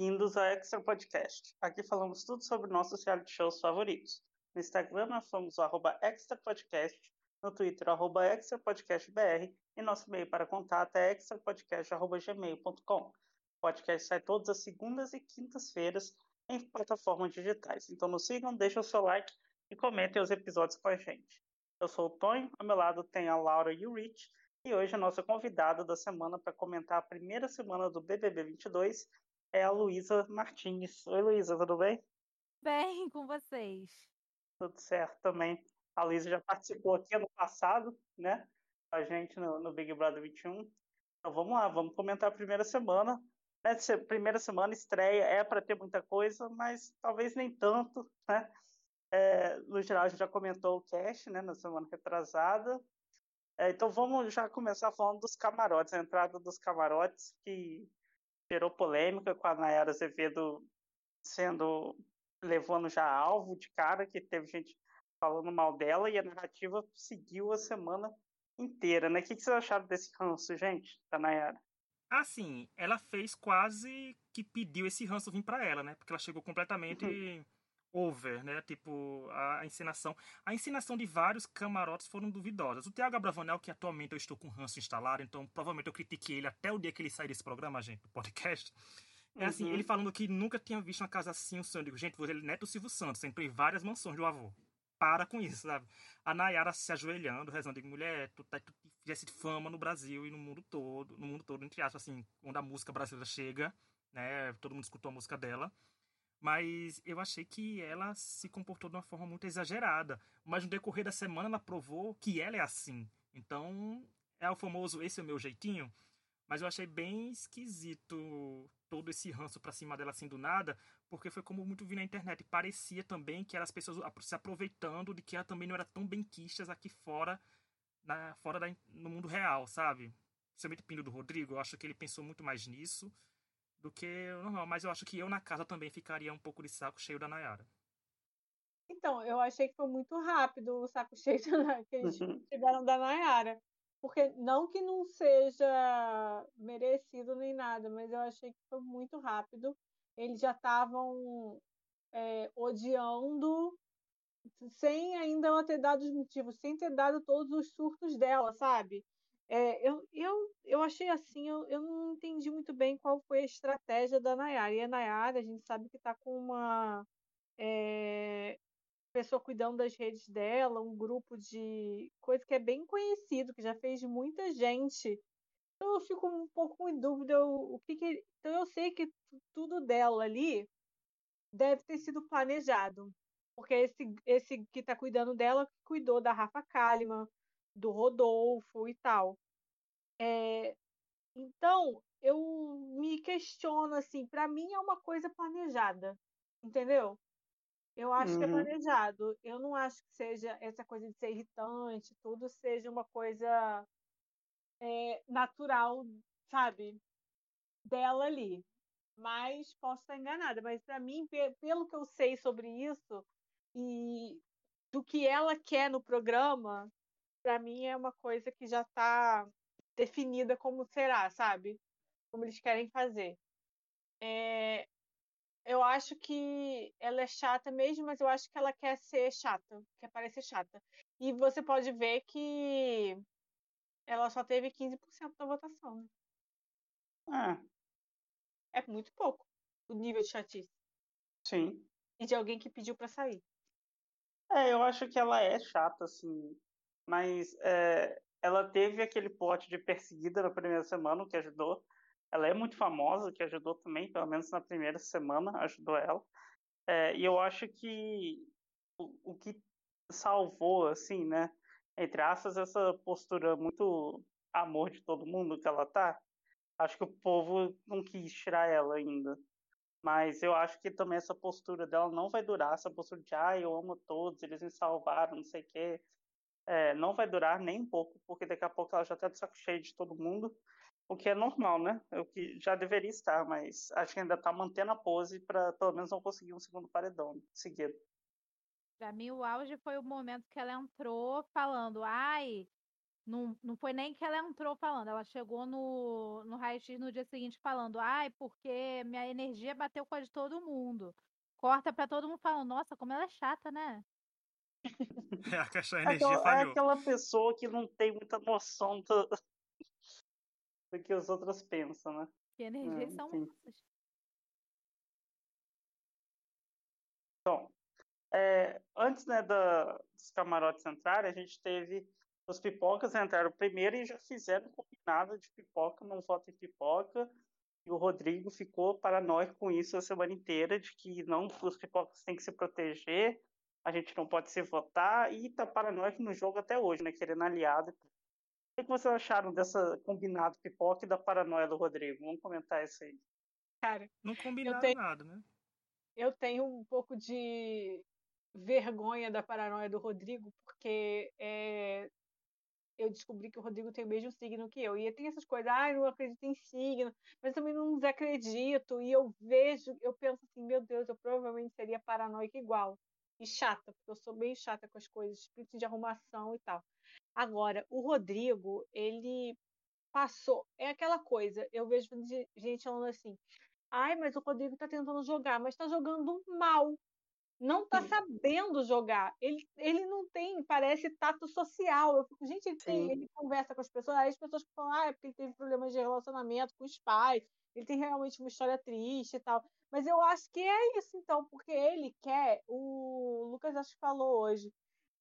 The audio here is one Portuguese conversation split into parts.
Bem-vindos ao Extra Podcast. Aqui falamos tudo sobre nossos reality shows favoritos. No Instagram nós somos o arroba Extra Podcast, no Twitter arroba Extra Podcast BR e nosso e-mail para contato é extrapodcast.gmail.com. O podcast sai todas as segundas e quintas-feiras em plataformas digitais. Então nos sigam, deixem o seu like e comentem os episódios com a gente. Eu sou o Tonho, ao meu lado tem a Laura e o Rich, e hoje a nossa convidada da semana para comentar a primeira semana do BBB 22 é a Luísa Martins. Oi, Luísa, tudo bem? Bem, com vocês. Tudo certo também. A Luísa já participou aqui ano passado, né? A gente no, no, Big Brother 21. Então vamos lá, vamos comentar a primeira semana. Essa primeira semana estreia é para ter muita coisa, mas talvez nem tanto, né? É, no geral, a gente já comentou o cast, né, na semana retrasada. É, então vamos já começar falando dos camarotes, a entrada dos camarotes que gerou polêmica com a Nayara Azevedo sendo levando já alvo de cara, que teve gente falando mal dela e a narrativa seguiu a semana inteira, né? O que, que vocês acharam desse ranço, gente, da Nayara? Assim, ela fez quase que pediu esse ranço vir para ela, né? Porque ela chegou completamente uhum over, né? Tipo, a encenação. A encenação de vários camarotes foram duvidosas. O Thiago Abravanel, que atualmente eu estou com ranço instalado, então provavelmente eu critiquei ele até o dia que ele sair desse programa, gente, do podcast. É assim, uhum. ele falando que nunca tinha visto uma casa assim, o digo, gente, você é neto Silvio Santos, entrou em várias mansões do avô. Para com isso, sabe? A Nayara se ajoelhando, rezando, digo, mulher, tu, tá, tu fizesse fama no Brasil e no mundo todo, no mundo todo, entre aspas, assim, quando a música brasileira chega, né? Todo mundo escutou a música dela mas eu achei que ela se comportou de uma forma muito exagerada. Mas no decorrer da semana ela provou que ela é assim. Então, é o famoso esse é o meu jeitinho. Mas eu achei bem esquisito todo esse ranço pra cima dela assim do nada, porque foi como muito vi na internet. Parecia também que eram as pessoas se aproveitando de que ela também não era tão bem quistas aqui fora, na, fora da, no mundo real, sabe? Principalmente Pino do Rodrigo, eu acho que ele pensou muito mais nisso do que o normal. Mas eu acho que eu na casa também ficaria um pouco de saco cheio da Nayara. Então, eu achei que foi muito rápido o saco cheio que eles uhum. tiveram da Nayara. Porque não que não seja merecido nem nada, mas eu achei que foi muito rápido. Eles já estavam é, odiando sem ainda ela ter dado os motivos, sem ter dado todos os surtos dela, sabe? É, eu, eu, eu achei assim, eu, eu não entendi muito bem qual foi a estratégia da Nayara. E a Nayara, a gente sabe que está com uma é, pessoa cuidando das redes dela, um grupo de coisa que é bem conhecido, que já fez muita gente. Então eu fico um pouco em dúvida o, que, que, Então eu sei que tudo dela ali deve ter sido planejado. Porque esse, esse que está cuidando dela cuidou da Rafa Kalimann, do Rodolfo e tal. É, então, eu me questiono assim, para mim é uma coisa planejada, entendeu? Eu acho uhum. que é uhum. planejado. Eu não acho que seja essa coisa de ser irritante, tudo seja uma coisa é, natural, sabe? Dela ali. Mas posso estar enganada. Mas para mim, pelo que eu sei sobre isso e do que ela quer no programa, para mim é uma coisa que já está definida como será, sabe? Como eles querem fazer. É, eu acho que ela é chata mesmo, mas eu acho que ela quer ser chata, quer parecer chata. E você pode ver que ela só teve 15% da votação. Né? Ah. É muito pouco o nível de chatice. Sim. E de alguém que pediu para sair. É, eu acho que ela é chata, assim. Mas é, ela teve aquele plot de perseguida na primeira semana, o que ajudou. Ela é muito famosa, que ajudou também, pelo menos na primeira semana, ajudou ela. É, e eu acho que o, o que salvou, assim, né, entre aspas, essa postura muito amor de todo mundo que ela tá, acho que o povo não quis tirar ela ainda. Mas eu acho que também essa postura dela não vai durar, essa postura de, ah, eu amo todos, eles me salvaram, não sei o quê é, não vai durar nem um pouco, porque daqui a pouco ela já está de saco cheio de todo mundo, o que é normal, né? É o que já deveria estar, mas acho que ainda está mantendo a pose para pelo menos não conseguir um segundo paredão seguido. Para mim, o auge foi o momento que ela entrou falando: ai, Não, não foi nem que ela entrou falando, ela chegou no, no raio-x no dia seguinte falando, ai, porque minha energia bateu com a de todo mundo. Corta pra todo mundo falando, nossa, como ela é chata, né? É, a caixa de É energia aquela, é falhou. aquela pessoa que não tem muita noção do, do que os outros pensam, né? Que energias Ah, são essas. Bom, é, antes né, da, dos camarotes entrarem, a gente teve os pipocas entraram primeiro e já fizeram combinado de pipoca, não voto em pipoca. E o Rodrigo ficou paranoico com isso a semana inteira, de que não, os pipocas têm que se proteger, a gente não pode se votar, e tá paranoico no jogo até hoje, né? Querendo aliado. O que que vocês acharam dessa combinado pipoca e da paranoia do Rodrigo? Vamos comentar isso aí. Cara, Não combinaram tenho- nada, né? eu tenho um pouco de vergonha da paranoia do Rodrigo, porque é, eu descobri que o Rodrigo tem o mesmo signo que eu. E tem essas coisas, ah, eu não acredito em signo, mas também não desacredito. E eu vejo, eu penso assim, meu Deus, eu provavelmente seria paranoica igual. E chata, porque eu sou bem chata com as coisas, espírito de arrumação e tal. Agora, o Rodrigo, ele passou. É aquela coisa, eu vejo gente falando assim, ai, mas o Rodrigo tá tentando jogar, mas tá jogando mal. Não tá Sim. sabendo jogar. Ele, ele não tem, parece, tato social. Eu fico, gente, ele, tem, ele conversa com as pessoas, aí as pessoas falam, ah, é porque ele teve problemas de relacionamento com os pais, ele tem realmente uma história triste e tal. Mas eu acho que é isso, então, porque ele quer, o Lucas acho que falou hoje,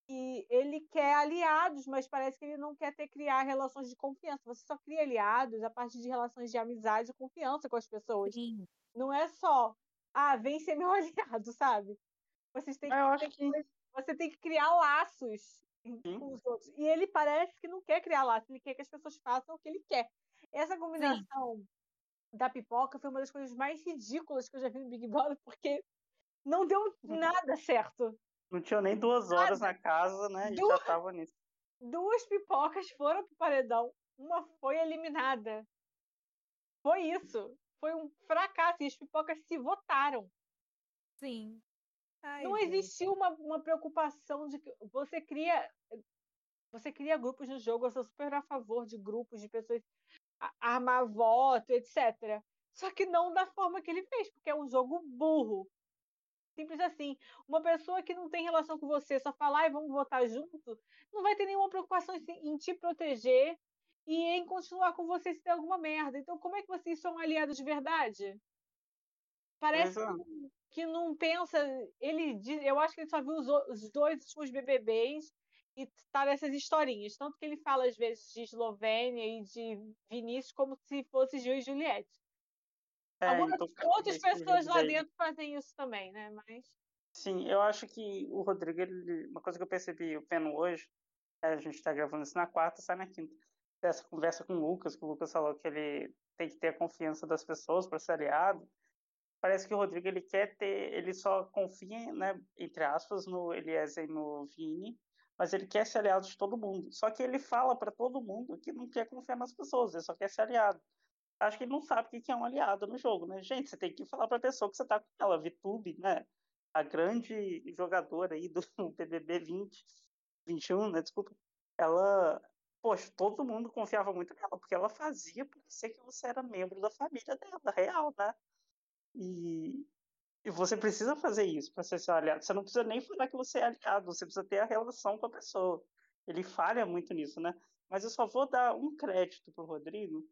que ele quer aliados, mas parece que ele não quer ter criar relações de confiança. Você só cria aliados a partir de relações de amizade e confiança com as pessoas. Sim. Não é só, ah, vem ser meu aliado, sabe? Vocês têm que, Eu acho que você tem que criar laços Sim. com os outros. E ele parece que não quer criar laços, ele quer que as pessoas façam o que ele quer. Essa combinação da pipoca foi uma das coisas mais ridículas que eu já vi no Big Brother, porque não deu nada certo. não tinha nem duas horas na casa, né? E já Duas- tava nisso. Duas pipocas foram pro paredão, uma foi eliminada. Foi isso. Foi um fracasso. E as pipocas se votaram. Sim. Ai, não gente. existiu uma, uma preocupação de que você cria você cria grupos no jogo, eu sou super a favor de grupos de pessoas armar voto, etc. Só que não da forma que ele fez, porque é um jogo burro. Simples assim. Uma pessoa que não tem relação com você, só falar e vamos votar junto, não vai ter nenhuma preocupação em, te proteger e em continuar com você se der alguma merda. Então, como é que vocês são aliados de verdade? Parece é. que não- pensa. Ele eu acho que ele só viu os, os dois últimos BBBs e tá nessas historinhas. Tanto que ele fala às vezes de Eslovênia e de Vinícius como se fosse Gil e Juliette. É, Agora, então, outras pessoas lá dentro fazem isso também, né? Mas. Sim, eu acho que o Rodrigo, ele- uma coisa que eu percebi vendo hoje, é, a gente tá gravando isso na quarta, sai na quinta. Essa conversa com o Lucas, que o Lucas falou que ele tem que ter a confiança das pessoas para ser aliado. Parece que o Rodrigo ele quer ter, ele só confia, né, entre aspas, no Eliezer e no Vini, mas ele quer ser aliado de todo mundo. Só que ele fala para todo mundo que não quer confiar nas pessoas, ele só quer ser aliado. Acho que ele não sabe o que é um aliado no jogo, né? Gente, você tem que falar para a pessoa que você tá com ela, VTube, né? A grande jogadora aí do BBB 20, 21, né? Desculpa. Ela, poxa, todo mundo confiava muito nela, porque ela fazia parecer que você era membro da família dela, real, né? E, e você precisa fazer isso para ser seu aliado. Você não precisa nem falar que você é aliado, você precisa ter a relação com a pessoa. Ele falha muito nisso, né? Mas eu só vou dar um crédito pro Rodrigo,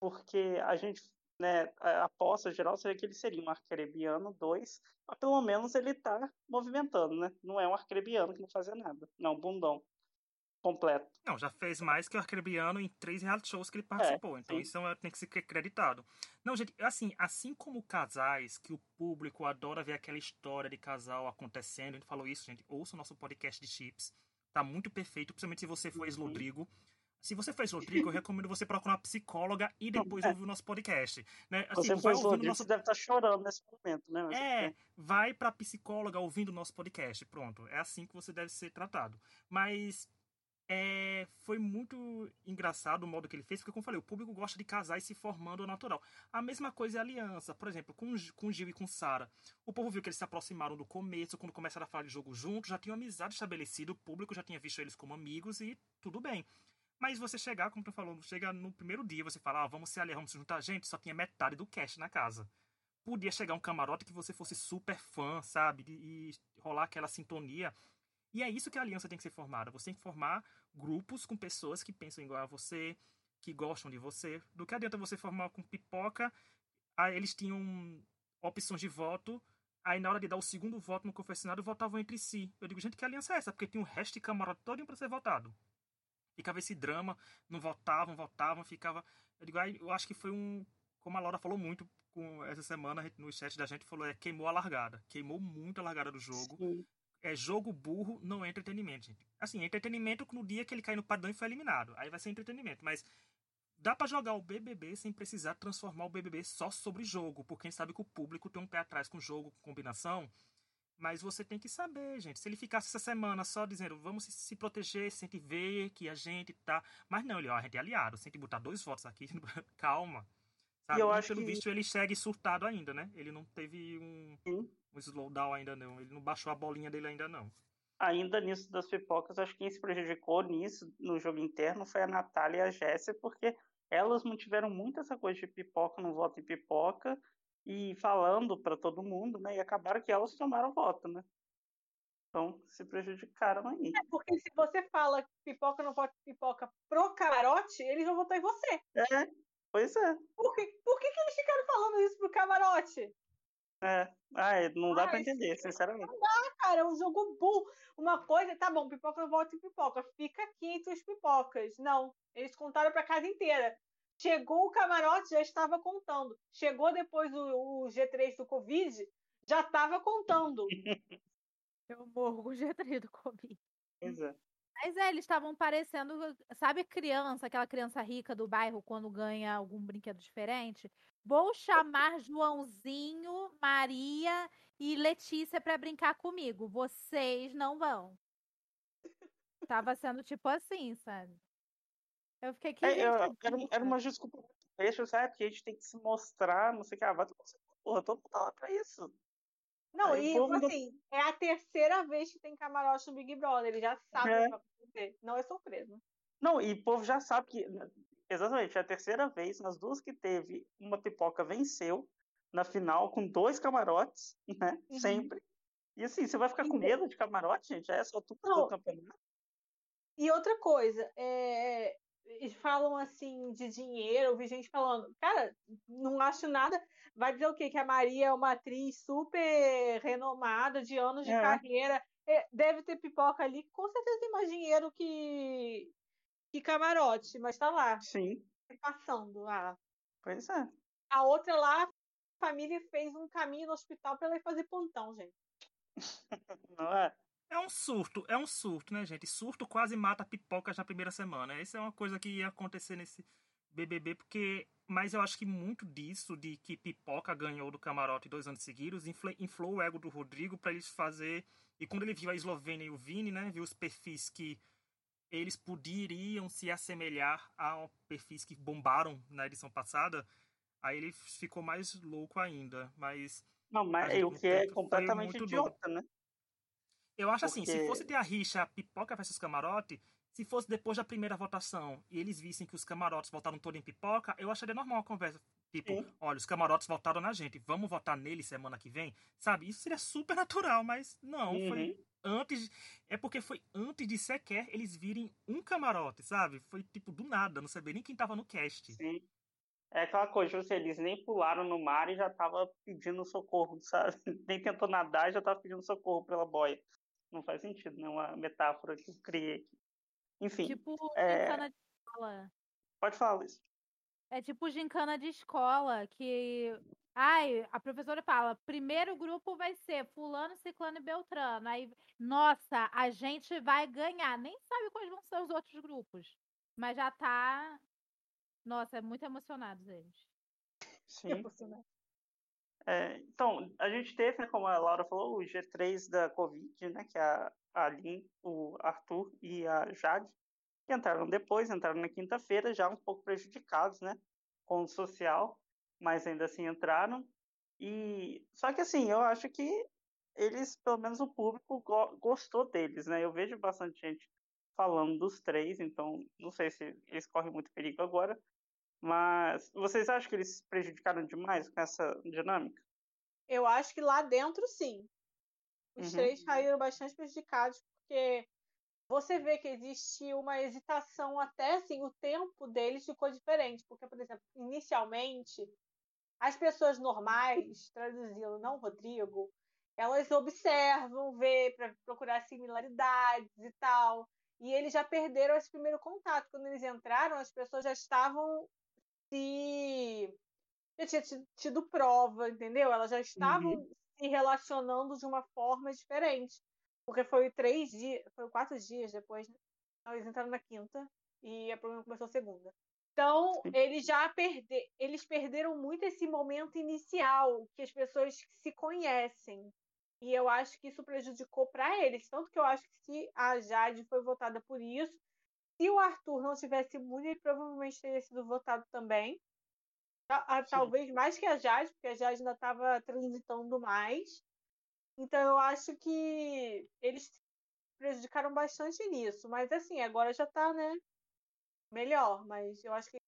porque a gente, né, a aposta geral seria que ele seria um arcrebiano 2, mas pelo menos ele tá movimentando, né? Não é um arcrebiano que não fazia nada, não, bundão completo. Não, já fez mais que o Arcrebiano em três reality shows que ele participou. então sim. isso é- tem que ser acreditado. Não, gente, assim, assim como casais, que o público adora ver aquela história de casal acontecendo, a gente falou isso, gente, ouça o nosso podcast de chips. Tá muito perfeito, principalmente se você for Uhum. ex-Rodrigo. Se você for ex-Rodrigo, eu recomendo você procurar uma psicóloga e depois ouvir o nosso podcast. Né? Assim, Você vai ouvindo Rodrigo, nosso você deve estar chorando nesse momento, né? Mas é, vai pra psicóloga ouvindo o nosso podcast. Pronto. É assim que você deve ser tratado. Mas é, foi muito engraçado o modo que ele fez, porque, como eu falei, o público gosta de casais se formando ao natural. A mesma coisa é a aliança. Por exemplo, com, com Gil e com Sara. O povo viu que eles se aproximaram do começo, quando começaram a falar de jogo juntos, já tinham amizade estabelecida, o público já tinha visto eles como amigos e tudo bem. Mas você chegar, como tu falou, chega no primeiro dia, você fala, ah, vamos se aliar, vamos se juntar. Gente, só tinha metade do cast na casa. Podia chegar um camarote que você fosse super fã, sabe? E, e rolar aquela sintonia. E é isso que a aliança tem que ser formada. Você tem que formar grupos com pessoas que pensam igual a você, que gostam de você. Do que adianta você formar com pipoca? Aí eles tinham opções de voto. Aí na hora de dar o segundo voto no confessionário, votavam entre si. Eu digo, gente, que aliança é essa? Porque tinha um resto de camarote todo para ser votado. Ficava esse drama, não votavam, votavam, ficava. Eu digo, aí eu acho que foi um. Como a Laura falou muito com essa semana no chat da gente, falou, é queimou a largada. Queimou muito a largada do jogo. Sim. É jogo burro, não é entretenimento, gente. Assim, entretenimento no dia que ele cai no padrão e foi eliminado. Aí vai ser entretenimento. Mas dá para jogar o BBB sem precisar transformar o BBB só sobre jogo, porque a gente sabe que o público tem um pé atrás com jogo, com combinação. Mas você tem que saber, gente. Se ele ficasse essa semana só dizendo vamos se, proteger, sem ver que a gente tá. Mas não, ele, ó, a gente é aliado, sem que botar dois votos aqui. Calma. Sabe? E eu acho pelo que... visto, ele segue surtado ainda, né? Ele não teve um, um slowdown ainda, não. Ele não baixou a bolinha dele ainda, não. Ainda nisso das pipocas, acho que quem se prejudicou nisso, no jogo interno, foi a Natália e a Jéssica, porque elas mantiveram muito essa coisa de pipoca, não voto em pipoca, e falando para todo mundo, né? E acabaram que elas tomaram voto, né? Então se prejudicaram aí. É porque se você fala pipoca não vota pipoca pro camarote, eles vão votar em você. É, pois é. Por que, por que, que eles ficaram falando isso pro camarote? É, ah, não dá Ai, pra entender, sinceramente. Não dá, cara, é um jogo burro. Uma coisa, tá bom, pipoca não volta em pipoca, fica aqui entre as pipocas. Não, eles contaram pra casa inteira. Chegou o camarote, já estava contando. Chegou depois o, o G3 do Covid, já estava contando. Eu morro com o G3 do Covid. É. Mas é, eles estavam parecendo, sabe, criança, aquela criança rica do bairro quando ganha algum brinquedo diferente? Vou chamar Joãozinho, Maria e Letícia para brincar comigo. Vocês não vão. Tava sendo tipo assim, sabe? Eu fiquei aqui. É, eu, era, era, uma desculpa fecha, sabe? Porque a gente tem que se mostrar, não sei o que. Ah, vai porra, todo mundo tá lá pra isso. Não, Aí, e tipo assim, é a terceira vez que tem camarote no Big Brother. Ele já sabe é. o que vai acontecer. Não é surpresa. Não, e o povo já sabe que. Exatamente, é a terceira vez, nas duas que teve, uma pipoca venceu na final com dois camarotes, né? Uhum. Sempre. E assim, você vai ficar com medo de camarote, gente? É só tudo do campeonato. E outra coisa, é, eles falam assim de dinheiro, eu vi gente falando, cara, não acho nada. Vai dizer o quê? Que a Maria é uma atriz super renomada, de anos de é. carreira. É, deve ter pipoca ali, com certeza tem mais dinheiro que, que camarote, mas tá lá. Sim. Passando lá. Pois é. A outra lá, a família fez um caminho no hospital para ela ir fazer pontão, gente. Não é? É um surto, é um surto, né, gente? Surto quase mata pipocas na primeira semana. Essa é uma coisa que ia acontecer nesse BBB, porque. Mas eu acho que muito disso, de que pipoca ganhou do camarote dois anos seguidos, inflou o ego do Rodrigo para eles fazer. E quando ele viu a Eslovênia e o Vini, né, viu os perfis que eles poderiam se assemelhar a perfis que bombaram na edição passada, aí ele ficou mais louco ainda. Mas. Não, mas o que é completamente idiota, né? Eu acho Porque... assim, se fosse ter a rixa pipoca versus camarote, se fosse depois da primeira votação e eles vissem que os camarotes votaram todo em pipoca, eu acharia normal a conversa. Tipo, Sim. olha, os camarotes votaram na gente, vamos votar nele semana que vem? Sabe? Isso seria super natural, mas não, uhum. foi antes. É porque foi antes de sequer eles virem um camarote, sabe? Foi tipo do nada, não sabia nem quem tava no cast. Sim. É aquela coisa, tipo assim, eles nem pularam no mar e já tava pedindo socorro, sabe? Nem tentou nadar e já tava pedindo socorro pela boia. Não faz sentido, né? Uma metáfora que eu criei aqui. Enfim. Tipo é... gincana de escola. Pode falar, Luiz. É tipo gincana de escola, que. Ai, a professora fala: primeiro grupo vai ser Fulano, Ciclano e Beltrano. Aí, nossa, a gente vai ganhar. Nem sabe quais vão ser os outros grupos. Mas já tá. Nossa, é muito emocionados eles. Sim. É, então, a gente teve, né, como a Laura falou, o G3 da Covid, né, que é a, a Lin, o Arthur e a Jade, entraram depois, entraram na quinta-feira, já um pouco prejudicados, né, com o social, mas ainda assim entraram. E só que assim, eu acho que eles, pelo menos o público, go gostou deles, né? Eu vejo bastante gente falando dos três, então não sei se eles correm muito perigo agora. Mas vocês acham que eles se prejudicaram demais com essa dinâmica? Eu acho que lá dentro, sim. Os uhum. três saíram bastante prejudicados, porque você vê que existe uma hesitação até assim, o tempo deles ficou diferente. Porque, por exemplo, inicialmente, as pessoas normais, traduzindo, não Rodrigo, elas observam, vê para procurar similaridades e tal. E eles já perderam esse primeiro contato. Quando eles entraram, as pessoas já estavam se. já tinha tido prova, entendeu? Elas já estavam uhum. se relacionando de uma forma diferente. Porque foi três dias, foi quatro dias depois, né? Eles entraram na quinta e a problema começou segunda. Então, eles já perder, eles perderam muito esse momento inicial que as pessoas se conhecem. E eu acho que isso prejudicou para eles. Tanto que eu acho que se a Jade foi votada por isso, se o Arthur não tivesse imune, ele provavelmente teria sido votado também. Talvez mais que a Jade, porque a Jade ainda estava transitando mais. Então eu acho que eles prejudicaram bastante nisso. Mas assim, agora já está né, melhor, mas eu acho que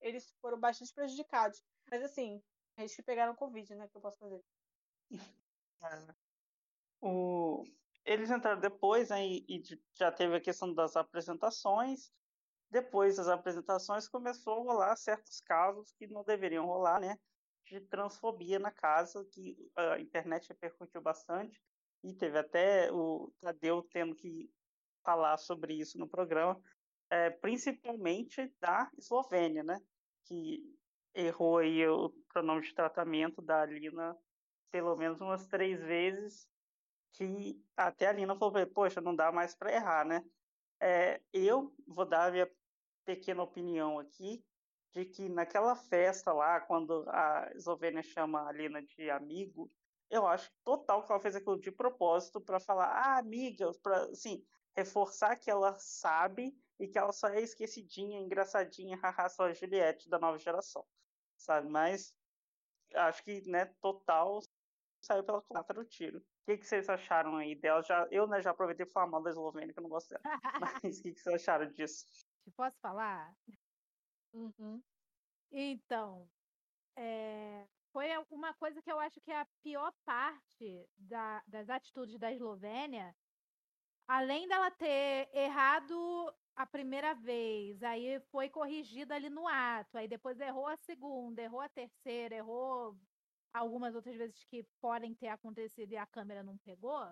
eles foram bastante prejudicados. Mas assim, eles que pegaram Covid, né? Que eu posso fazer. É. O... Eles entraram depois, né, e, e já teve a questão das apresentações. Depois das apresentações começou a rolar certos casos que não deveriam rolar, né? De transfobia na casa, que a internet repercutiu bastante. E teve até o Tadeu tendo que falar sobre isso no programa, é, principalmente da Eslovênia, né? Que errou aí o pronome de tratamento da Alina pelo menos umas três vezes, que até a Alina falou, poxa, não dá mais para errar, né? É, eu vou dar a minha pequena opinião aqui, de que naquela festa lá, quando a Eslovênia chama a Alina de amigo, eu acho total que ela fez aquilo de propósito para falar, ah, amiga, para assim, reforçar que ela sabe e que ela só é esquecidinha, engraçadinha, haha, só a Juliette da nova geração, sabe? Mas acho que, né, total saiu pela culatra do tiro. O que, que vocês acharam aí dela? Já, eu, né, já aproveitei para falar mal da Eslovênia, que eu não gosto dela. Mas o que, que vocês acharam disso? Posso falar? Uhum. Então, é, foi uma coisa que eu acho que é a pior parte da, das atitudes da Eslovênia, além dela ter errado a primeira vez, aí foi corrigida ali no ato, aí depois errou a segunda, errou a terceira, errou algumas outras vezes que podem ter acontecido e a câmera não pegou.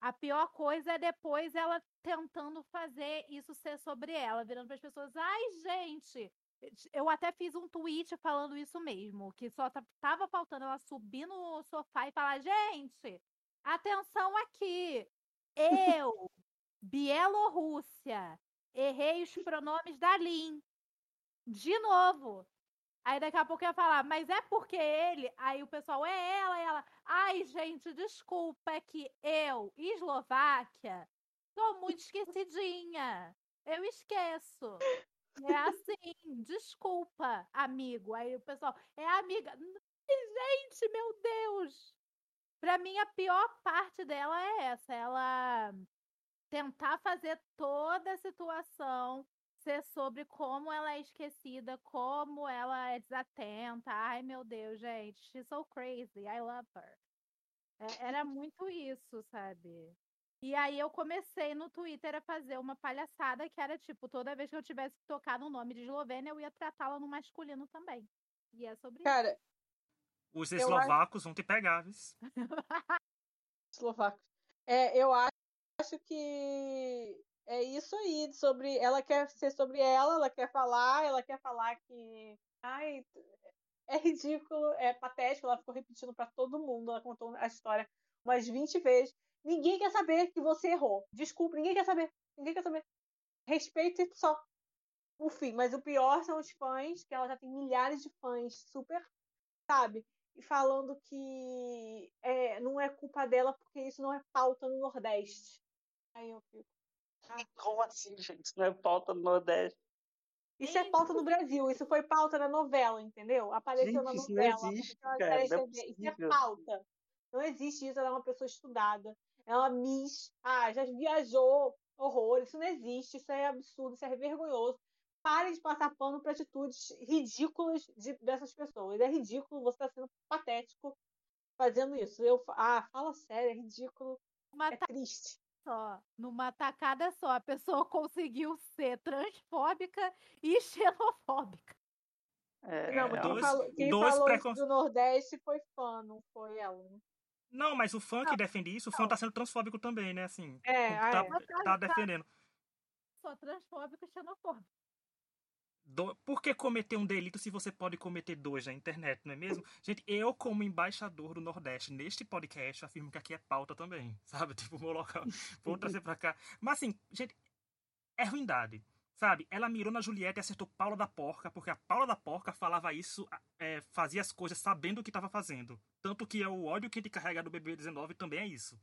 A pior coisa é depois ela tentando fazer isso ser sobre ela, virando para as pessoas: ai, gente. Eu até fiz um tweet falando isso mesmo, que só tava faltando ela subir no sofá e falar: gente, atenção aqui. Eu Bielorrússia. Errei os pronomes da Lin. De novo. Aí daqui a pouco ia falar, mas é porque ele. Aí o pessoal, é ela, e ela. Ai, gente, desculpa, é que eu, Eslováquia, sou muito esquecidinha. Eu esqueço. É assim, desculpa, amigo. Aí o pessoal, é amiga. Gente, meu Deus! Pra mim, a pior parte dela é essa. Ela tentar fazer toda a situação ser sobre como ela é esquecida, como ela é desatenta. Ai, meu Deus, gente, she's so crazy, I love her. É, era muito isso, sabe? E aí eu comecei no Twitter a fazer uma palhaçada que era tipo, toda vez que eu tivesse que tocar no nome de Eslovênia, eu ia tratá-la no masculino também. E é sobre Cara, isso. Os eslovacos vão te pegar? Eslovacos. É, eu acho acho que é isso aí, sobre ela quer ser sobre ela, ela quer falar, ela quer falar que ai, é ridículo, é patético, ela ficou repetindo para todo mundo, ela contou a história umas 20 vezes. Ninguém quer saber que você errou. Desculpa, ninguém quer saber. Ninguém quer saber. Respeito só. O fim, mas o pior são os fãs, que ela já tem milhares de fãs super, sabe? E falando que é, não é culpa dela porque isso não é pauta no Nordeste. Aí eu fico. Como assim, gente? Isso não é pauta no Nordeste. Isso é pauta no Brasil, isso foi pauta na novela, entendeu? Apareceu gente, na isso novela. Não existe, cara, não é isso é pauta. Não existe isso, ela é uma pessoa estudada. Ela é Miss. Ah, já viajou horror, isso não existe, isso é absurdo, isso é vergonhoso. Parem de passar pano para atitudes ridículas de, dessas pessoas. É ridículo, você está sendo patético fazendo isso. Eu, ah, fala sério, é ridículo, Uma é triste. Só, numa tacada só, a pessoa conseguiu ser transfóbica e xenofóbica. É, não, mas quem falou, quem falou precon... do Nordeste foi fã, não foi ela. Né? Não, mas o fã que defende isso, o fã tá sendo transfóbico também, né? Assim, é, tá, é. tá defendendo. Só transfóbico e xenofóbico. Do... Por que cometer um delito se você pode cometer dois na internet, não é mesmo? Gente, eu, como embaixador do Nordeste neste podcast, afirmo que aqui é pauta também, sabe? Tipo, vou local, vou trazer pra cá. Mas assim, gente, é ruindade. Sabe? Ela mirou na Julieta e acertou Paula da Porca, porque a Paula da Porca falava isso, é, fazia as coisas sabendo o que estava fazendo. Tanto que é o ódio que ele carrega do BB19 também é isso.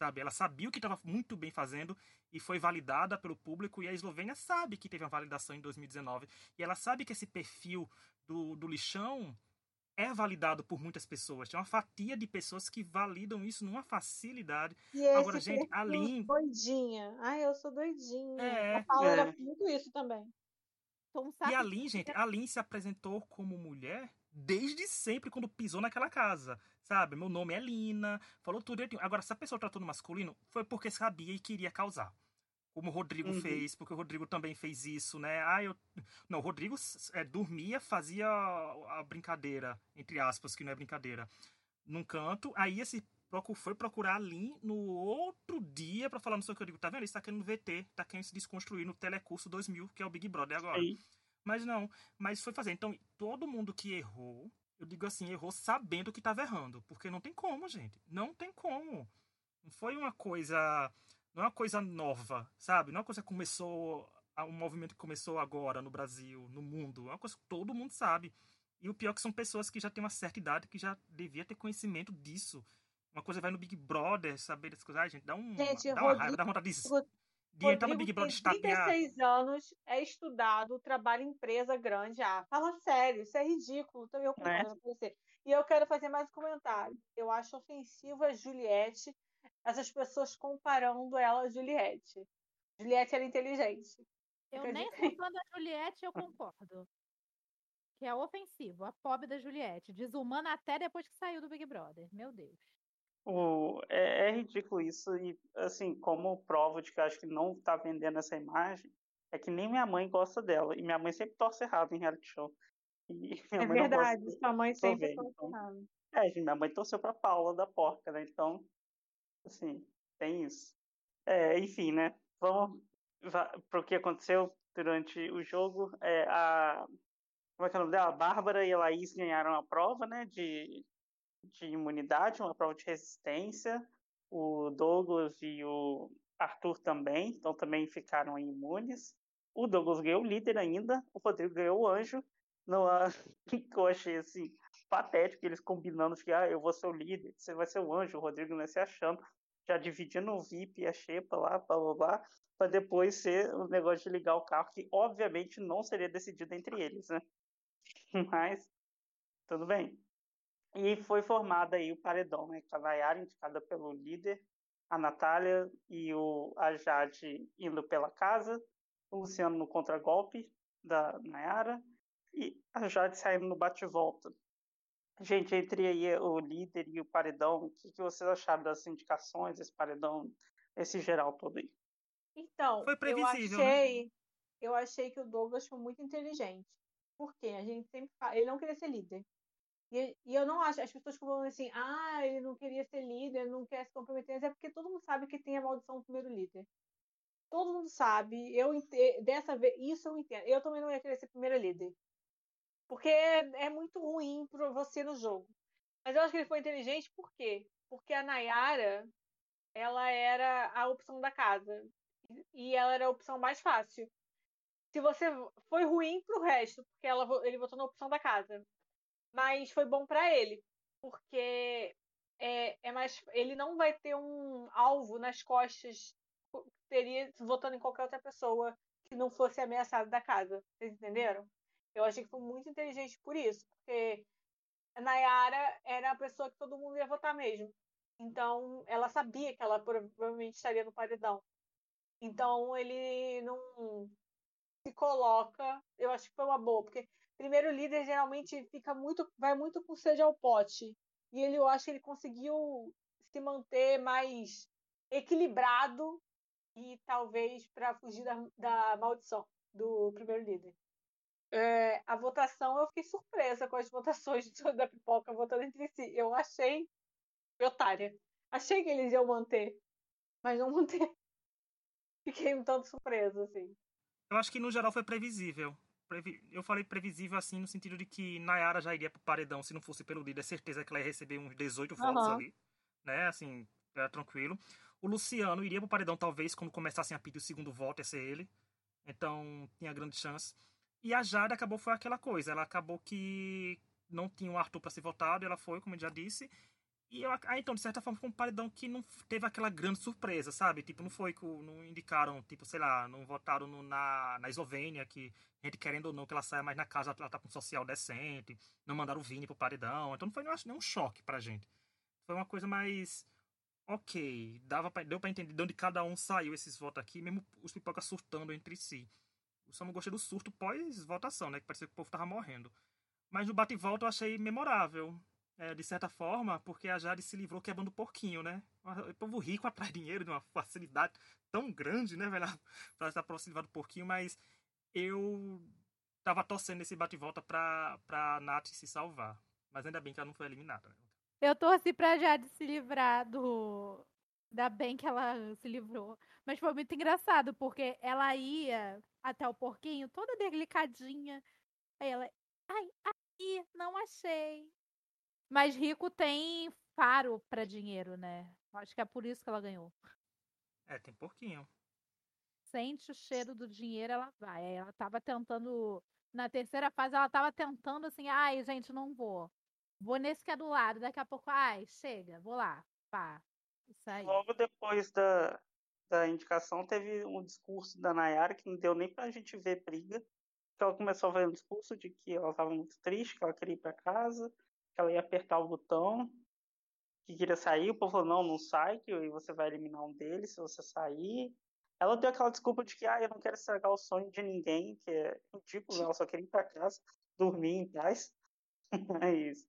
Sabe? Ela sabia o que estava muito bem fazendo e foi validada pelo público. E a Eslovênia sabe que teve uma validação em 2019. E ela sabe que esse perfil do, do lixão é validado por muitas pessoas. Tem uma fatia de pessoas que validam isso numa facilidade. E Agora, gente, a Lin. Doidinha. Ai, eu sou doidinha. É, a Paula é. muito isso também. Então, e a Lin, gente, a Lin se apresentou como mulher desde sempre quando pisou naquela casa. Sabe? Meu nome é Lina, falou tudo. Agora, se a pessoa tratou no masculino, foi porque sabia e queria causar como o Rodrigo uhum. fez, porque o Rodrigo também fez isso, né? Ah, eu. Não, o Rodrigo é, dormia, fazia a brincadeira, entre aspas, que não é brincadeira, num canto, aí esse foi procurar a Lin no outro dia para falar no seu que eu digo, tá vendo? Ele tá querendo VT, tá querendo se desconstruir no Telecurso 2000, que é o Big Brother agora. Mas não, mas foi fazer. Então, todo mundo que errou, eu digo assim, errou sabendo que tava errando, porque não tem como, gente. Não tem como. Não foi uma coisa não é uma coisa nova, sabe? Não é uma coisa que começou, um movimento que começou agora no Brasil, no mundo. É uma coisa que todo mundo sabe. E o pior é que são pessoas que já têm uma certa idade que já devia ter conhecimento disso. Uma coisa vai no Big Brother, saber das coisas. Ai, gente, dá, um, gente, dá uma raiva, dá vontade de, entrar no Big Brother tem 36 anos, é estudado, trabalha em empresa grande. Ah, fala sério, isso é ridículo. Então eu concordo é. com você. E eu quero fazer mais um comentário. Eu acho ofensivo a Juliette essas pessoas comparando ela a Juliette. Juliette era inteligente. Eu nem fã da Juliette, eu concordo. Que é ofensivo, a pobre da Juliette. Desumana até depois que saiu do Big Brother. Meu Deus. O, é, é, ridículo isso. E, assim, como prova de que eu acho que não está vendendo essa imagem, é que nem minha mãe gosta dela. E minha mãe sempre torce errado em reality show. é verdade, sua mãe sempre torce então, errado. É, minha mãe torceu pra Paula da Porca, né? Então, Assim, tem isso. É, enfim, né? Vamos para o que aconteceu durante o jogo. É, a, como é que é o nome dela? A Bárbara e a Laís ganharam a prova né, de, de imunidade, uma prova de resistência. O Douglas e o Arthur também, então também ficaram imunes. O Douglas ganhou o líder ainda, o Rodrigo ganhou o anjo. Não, que eu achei assim, patético, eles combinando que ah, eu vou ser o líder, você vai ser o anjo, o Rodrigo não é se achando, já dividindo o VIP e a Xepa lá, blá blá blá, para depois ser o um negócio de ligar o carro, que obviamente não seria decidido entre eles, né? Mas, tudo bem. E foi formado aí o paredão, né? Com a Nayara indicada pelo líder, a Natália e o, a Jade indo pela casa, o Luciano no contragolpe da Nayara e a Jade saindo no bate-volta. Gente, entre aí o líder e o paredão, o que, que vocês acharam das indicações, desse paredão, esse geral todo aí? Então, foi previsível, eu né? achei, né? eu achei que o Douglas foi muito inteligente. Porque a gente sempre fala, ele não queria ser líder. E, e, eu não acho, as pessoas falam assim, ah, ele não queria ser líder, não quer se comprometer, mas é porque todo mundo sabe que tem a maldição do primeiro líder. Todo mundo sabe, eu dessa vez, isso eu entendo. Eu também não ia querer ser primeira líder. Porque é, é muito ruim para você no jogo. Mas eu acho que ele foi inteligente por quê? Porque a Nayara, ela era a opção da casa. E ela era a opção mais fácil. Se você foi ruim pro resto, porque ela, ele votou na opção da casa. Mas foi bom para ele, porque é, é mais, ele não vai ter um alvo nas costas teria votando em qualquer outra pessoa que não fosse ameaçada da casa. Vocês entenderam? Eu achei que foi muito inteligente por isso, porque a Nayara era a pessoa que todo mundo ia votar mesmo. Então, ela sabia que ela provavelmente estaria no paredão. Então ele não se coloca. Eu acho que foi uma boa, porque primeiro líder geralmente fica muito, vai muito com sede ao pote. E ele, eu acho que ele conseguiu se manter mais equilibrado e talvez para fugir da, da maldição do primeiro líder. É, a votação, eu fiquei surpresa com as votações da pipoca votando entre si. Eu achei otária. Achei que eles iam manter, mas não manter. Fiquei um tanto surpresa, assim. Eu acho que no geral foi previsível. Eu falei previsível assim no sentido de que Nayara já iria pro paredão se não fosse pelo líder. Certeza que ela ia receber uns 18 votos uhum. ali. Né? Assim, era tranquilo. O Luciano iria pro paredão, talvez, quando começassem a pedir o segundo voto, ia ser ele. Então, tinha grande chance. E a Jade acabou, foi aquela coisa. Ela acabou que não tinha o Arthur para ser votado, ela foi, como eu já disse. E eu, ah, então, de certa forma, foi um paredão que não teve aquela grande surpresa, sabe? Tipo, não foi que não indicaram, tipo, sei lá, não votaram no, na, na Eslovênia, que a gente querendo ou não que ela saia mais na casa, ela tá com um social decente, não mandaram o Vini pro paredão. Então não foi, nenhum choque pra gente. Foi uma coisa mais. Ok, dava pra, deu pra entender de onde cada um saiu esses votos aqui, mesmo os pipocas surtando entre si. Eu só não gostei do surto pós-votação, né? Que parecia que o povo tava morrendo. Mas no bate-volta eu achei memorável é, de certa forma, porque a Jade se livrou quebrando o porquinho, né? O povo rico atrai dinheiro de uma facilidade tão grande, né, velho? Pra estar aproximado do porquinho, mas eu tava torcendo nesse bate-volta pra, pra Nath se salvar. Mas ainda bem que ela não foi eliminada, né? Eu torci pra Jade se livrar do. Ainda bem que ela se livrou. Mas foi muito engraçado, porque ela ia até o porquinho toda delicadinha. Aí ela. Ai, aí, não achei. Mas rico tem faro para dinheiro, né? Acho que é por isso que ela ganhou. É, tem pouquinho. Sente o cheiro do dinheiro, ela vai. Ela tava tentando. Na terceira fase, ela tava tentando assim, ai, gente, não vou. Vou nesse que é do lado. Daqui a pouco, ai, chega, vou lá. Pá. Isso aí. Logo depois da, da indicação, teve um discurso da Nayara que não deu nem pra gente ver briga. Ela começou a fazer um discurso de que ela estava muito triste, que ela queria ir para casa, ela ia apertar o botão, que queria sair, o povo falou, não, não sai, que você vai eliminar um deles se você sair. Ela deu aquela desculpa de que, ah, eu não quero estragar o sonho de ninguém, que é ridículo, ela só queria ir pra casa, dormir em paz. Mas,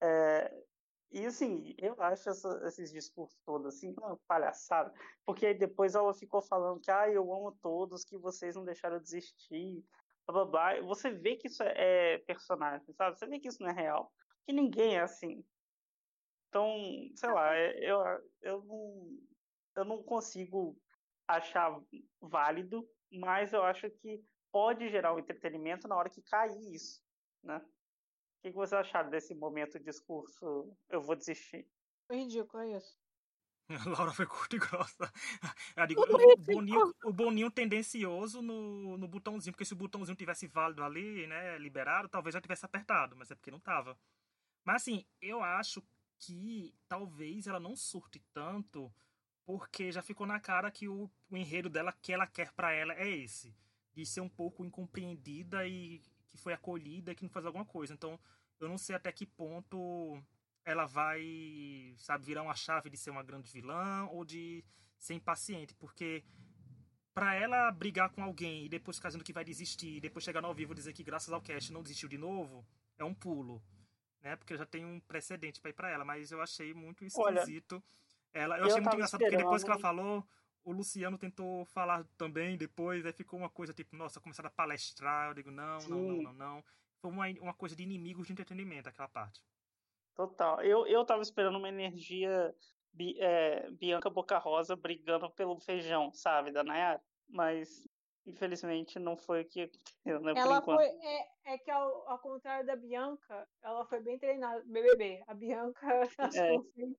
é, e assim, eu acho essa, esses discursos todos assim, uma palhaçada, porque aí depois ela ficou falando que, ah, eu amo todos, que vocês não deixaram desistir, blá blá blá. Você vê que isso é, é personagem, sabe? Você vê que isso não é real que ninguém é assim. Então, sei lá, é, eu, eu, não, eu não consigo achar válido, mas eu acho que pode gerar um entretenimento na hora que cair isso, né? O que, você acharam desse momento de discurso? Eu vou desistir. Foi ridículo, é isso. A Laura foi curta e grossa. Digo, o, Boninho, o Boninho tendencioso no, no botãozinho, porque se o botãozinho tivesse válido ali, né, liberado, talvez já tivesse apertado, mas é porque não tava. Mas assim, eu acho que talvez ela não surte tanto porque já ficou na cara que o, o enredo dela que ela quer para ela é esse, de ser um pouco incompreendida e que foi acolhida que não faz alguma coisa. Então, eu não sei até que ponto ela vai, sabe, virar uma chave de ser uma grande vilã ou de ser impaciente, porque para ela brigar com alguém e depois ficar dizendo que vai desistir, e depois chegar no ao vivo dizer que graças ao cast não desistiu de novo, é um pulo né? Porque já tem um precedente para ir para ela, mas eu achei muito esquisito. Olha, ela, eu, eu achei muito engraçado porque depois que ela falou, o Luciano tentou falar também depois, aí ficou uma coisa tipo, nossa, começaram a palestrar, eu digo, não, Sim. não, não, não, não. Foi uma, uma coisa de inimigos de entretenimento aquela parte. Total. Eu, eu tava esperando uma energia é, Bianca Boca Rosa brigando pelo feijão, sabe, da Nayara. Mas Infelizmente não foi o que aconteceu, né? Ela foi. É, é que ao, ao, contrário da Bianca, ela foi bem treinada. BBB. A Bianca é. assim,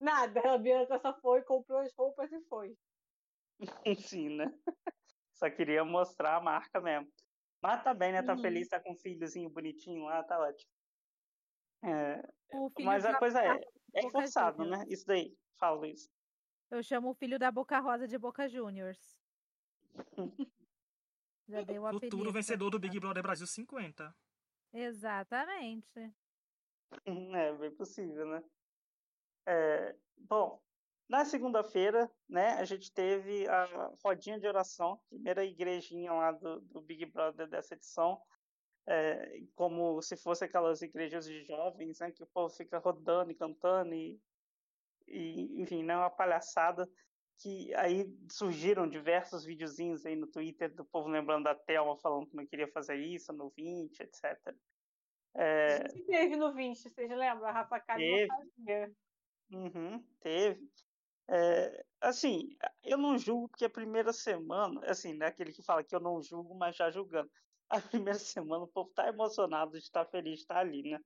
nada. A Bianca só foi, comprou as roupas e foi. Sim, né? Só queria mostrar a marca mesmo. Mas tá bem, né? Tá uhum. feliz, tá com um filhozinho bonitinho lá, tá ótimo. É, mas a coisa é, é forçado, né? Isso daí, falo isso. Eu chamo o filho da Boca Rosa de Boca Juniors. Já deu o Futuro vencedor do Big Brother Brasil 50. Exatamente. É, bem possível, né? É, bom, Na segunda-feira, né, a gente teve a rodinha de oração, primeira igrejinha lá do, do Big Brother dessa edição, é, como se fosse aquelas igrejas de jovens, né, que o povo fica rodando e cantando e, e enfim, né, uma palhaçada que aí surgiram diversos videozinhos aí no Twitter do povo lembrando da Thelma falando que não queria fazer isso no 20, etc. É... A gente teve no 20, vocês lembram? A Rafa Kalimann fazia. Uhum, teve. É, assim, eu não julgo porque a primeira semana, assim, né, aquele que fala que eu não julgo, mas já julgando. A primeira semana o povo tá emocionado de estar feliz de estar ali, né?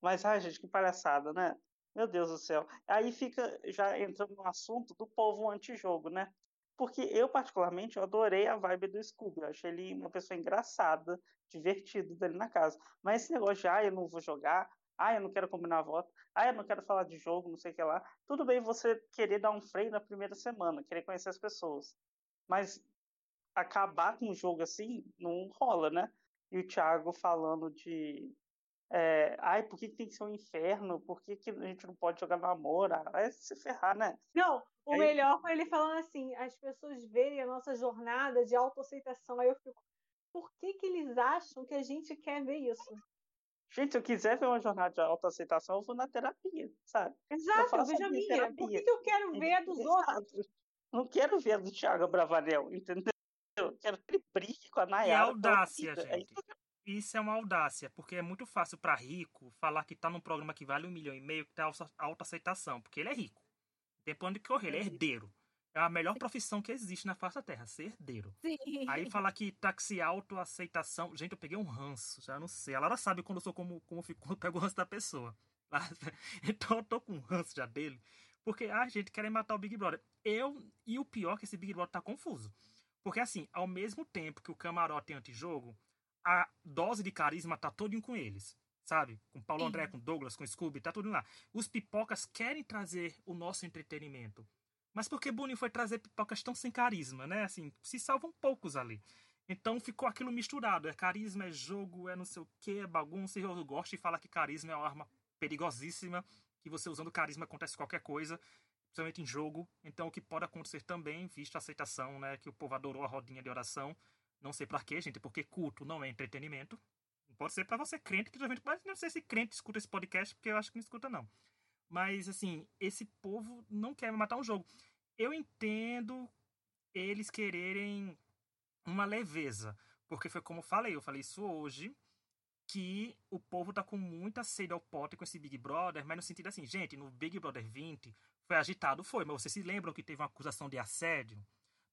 Mas, ai, gente, que palhaçada, né? Meu Deus do céu. Aí fica já entrando no assunto do povo antijogo, né? Porque eu, particularmente, eu adorei a vibe do Scooby. Eu achei ele uma pessoa engraçada, divertido dele na casa. Mas esse negócio de, ah, eu não vou jogar, ah, eu não quero combinar voto, ah, eu não quero falar de jogo, não sei o que lá. Tudo bem você querer dar um freio na primeira semana, querer conhecer as pessoas. Mas acabar com um jogo assim não rola, né? E o Thiago falando de é, ai, por que, que, tem que ser um inferno? Por que, que a gente não pode jogar namoro? Ah, vai se ferrar, né? Não, o Aí... melhor foi ele falando assim: as pessoas verem a nossa jornada de autoaceitação. Aí eu fico, por que, que eles acham que a gente quer ver isso? Gente, se eu quiser ver uma jornada de autoaceitação, eu vou na terapia, sabe? Exato, eu vejo a minha. Terapia. Por que, que eu quero ver a dos Exato. outros? Não quero ver a do Thiago Bravanel, entendeu? Eu quero que ele brigue com a Nayara. E a audácia, gente. É isso é uma audácia, porque é muito fácil para rico falar que tá num programa que vale um milhão e meio, que tem alta aceitação, porque ele é rico. Tem pra onde correr, ele é herdeiro. É a melhor profissão que existe na face da Terra, ser herdeiro. Sim. Aí falar que táxi autoaceitação. Gente, eu peguei um ranço, já não sei. A Lara sabe quando eu sou como, como fico, quando eu pego o ranço da pessoa. Então eu tô com um ranço já dele. Porque a ah, gente quer matar o Big Brother. Eu, e o pior é que esse Big Brother tá confuso. Porque assim, ao mesmo tempo que o camarote é antijogo, a dose de carisma tá todinho com eles. Sabe? Com Paulo Sim. André, com Douglas, com Scooby, tá tudo lá. Os pipocas querem trazer o nosso entretenimento. Mas porque Boninho foi trazer pipocas tão sem carisma, né? Assim, se salvam poucos ali. Então ficou aquilo misturado. É carisma, é jogo, é não sei o que, é bagunça. E eu gosto de falar que carisma é uma arma perigosíssima. Que você usando carisma acontece qualquer coisa. Principalmente em jogo. Então o que pode acontecer também, visto a aceitação, né? Que o povo adorou a rodinha de oração. Não sei pra quê, gente, porque culto não é entretenimento. Pode ser para você crente que mas não sei se crente escuta esse podcast, porque eu acho que não escuta não. Mas assim, esse povo não quer matar um jogo. Eu entendo eles quererem uma leveza, porque foi como eu falei, eu falei isso hoje, que o povo tá com muita sede ao pote com esse Big Brother, mas no sentido assim, gente, no Big Brother 20 foi agitado, foi, mas vocês se lembram que teve uma acusação de assédio?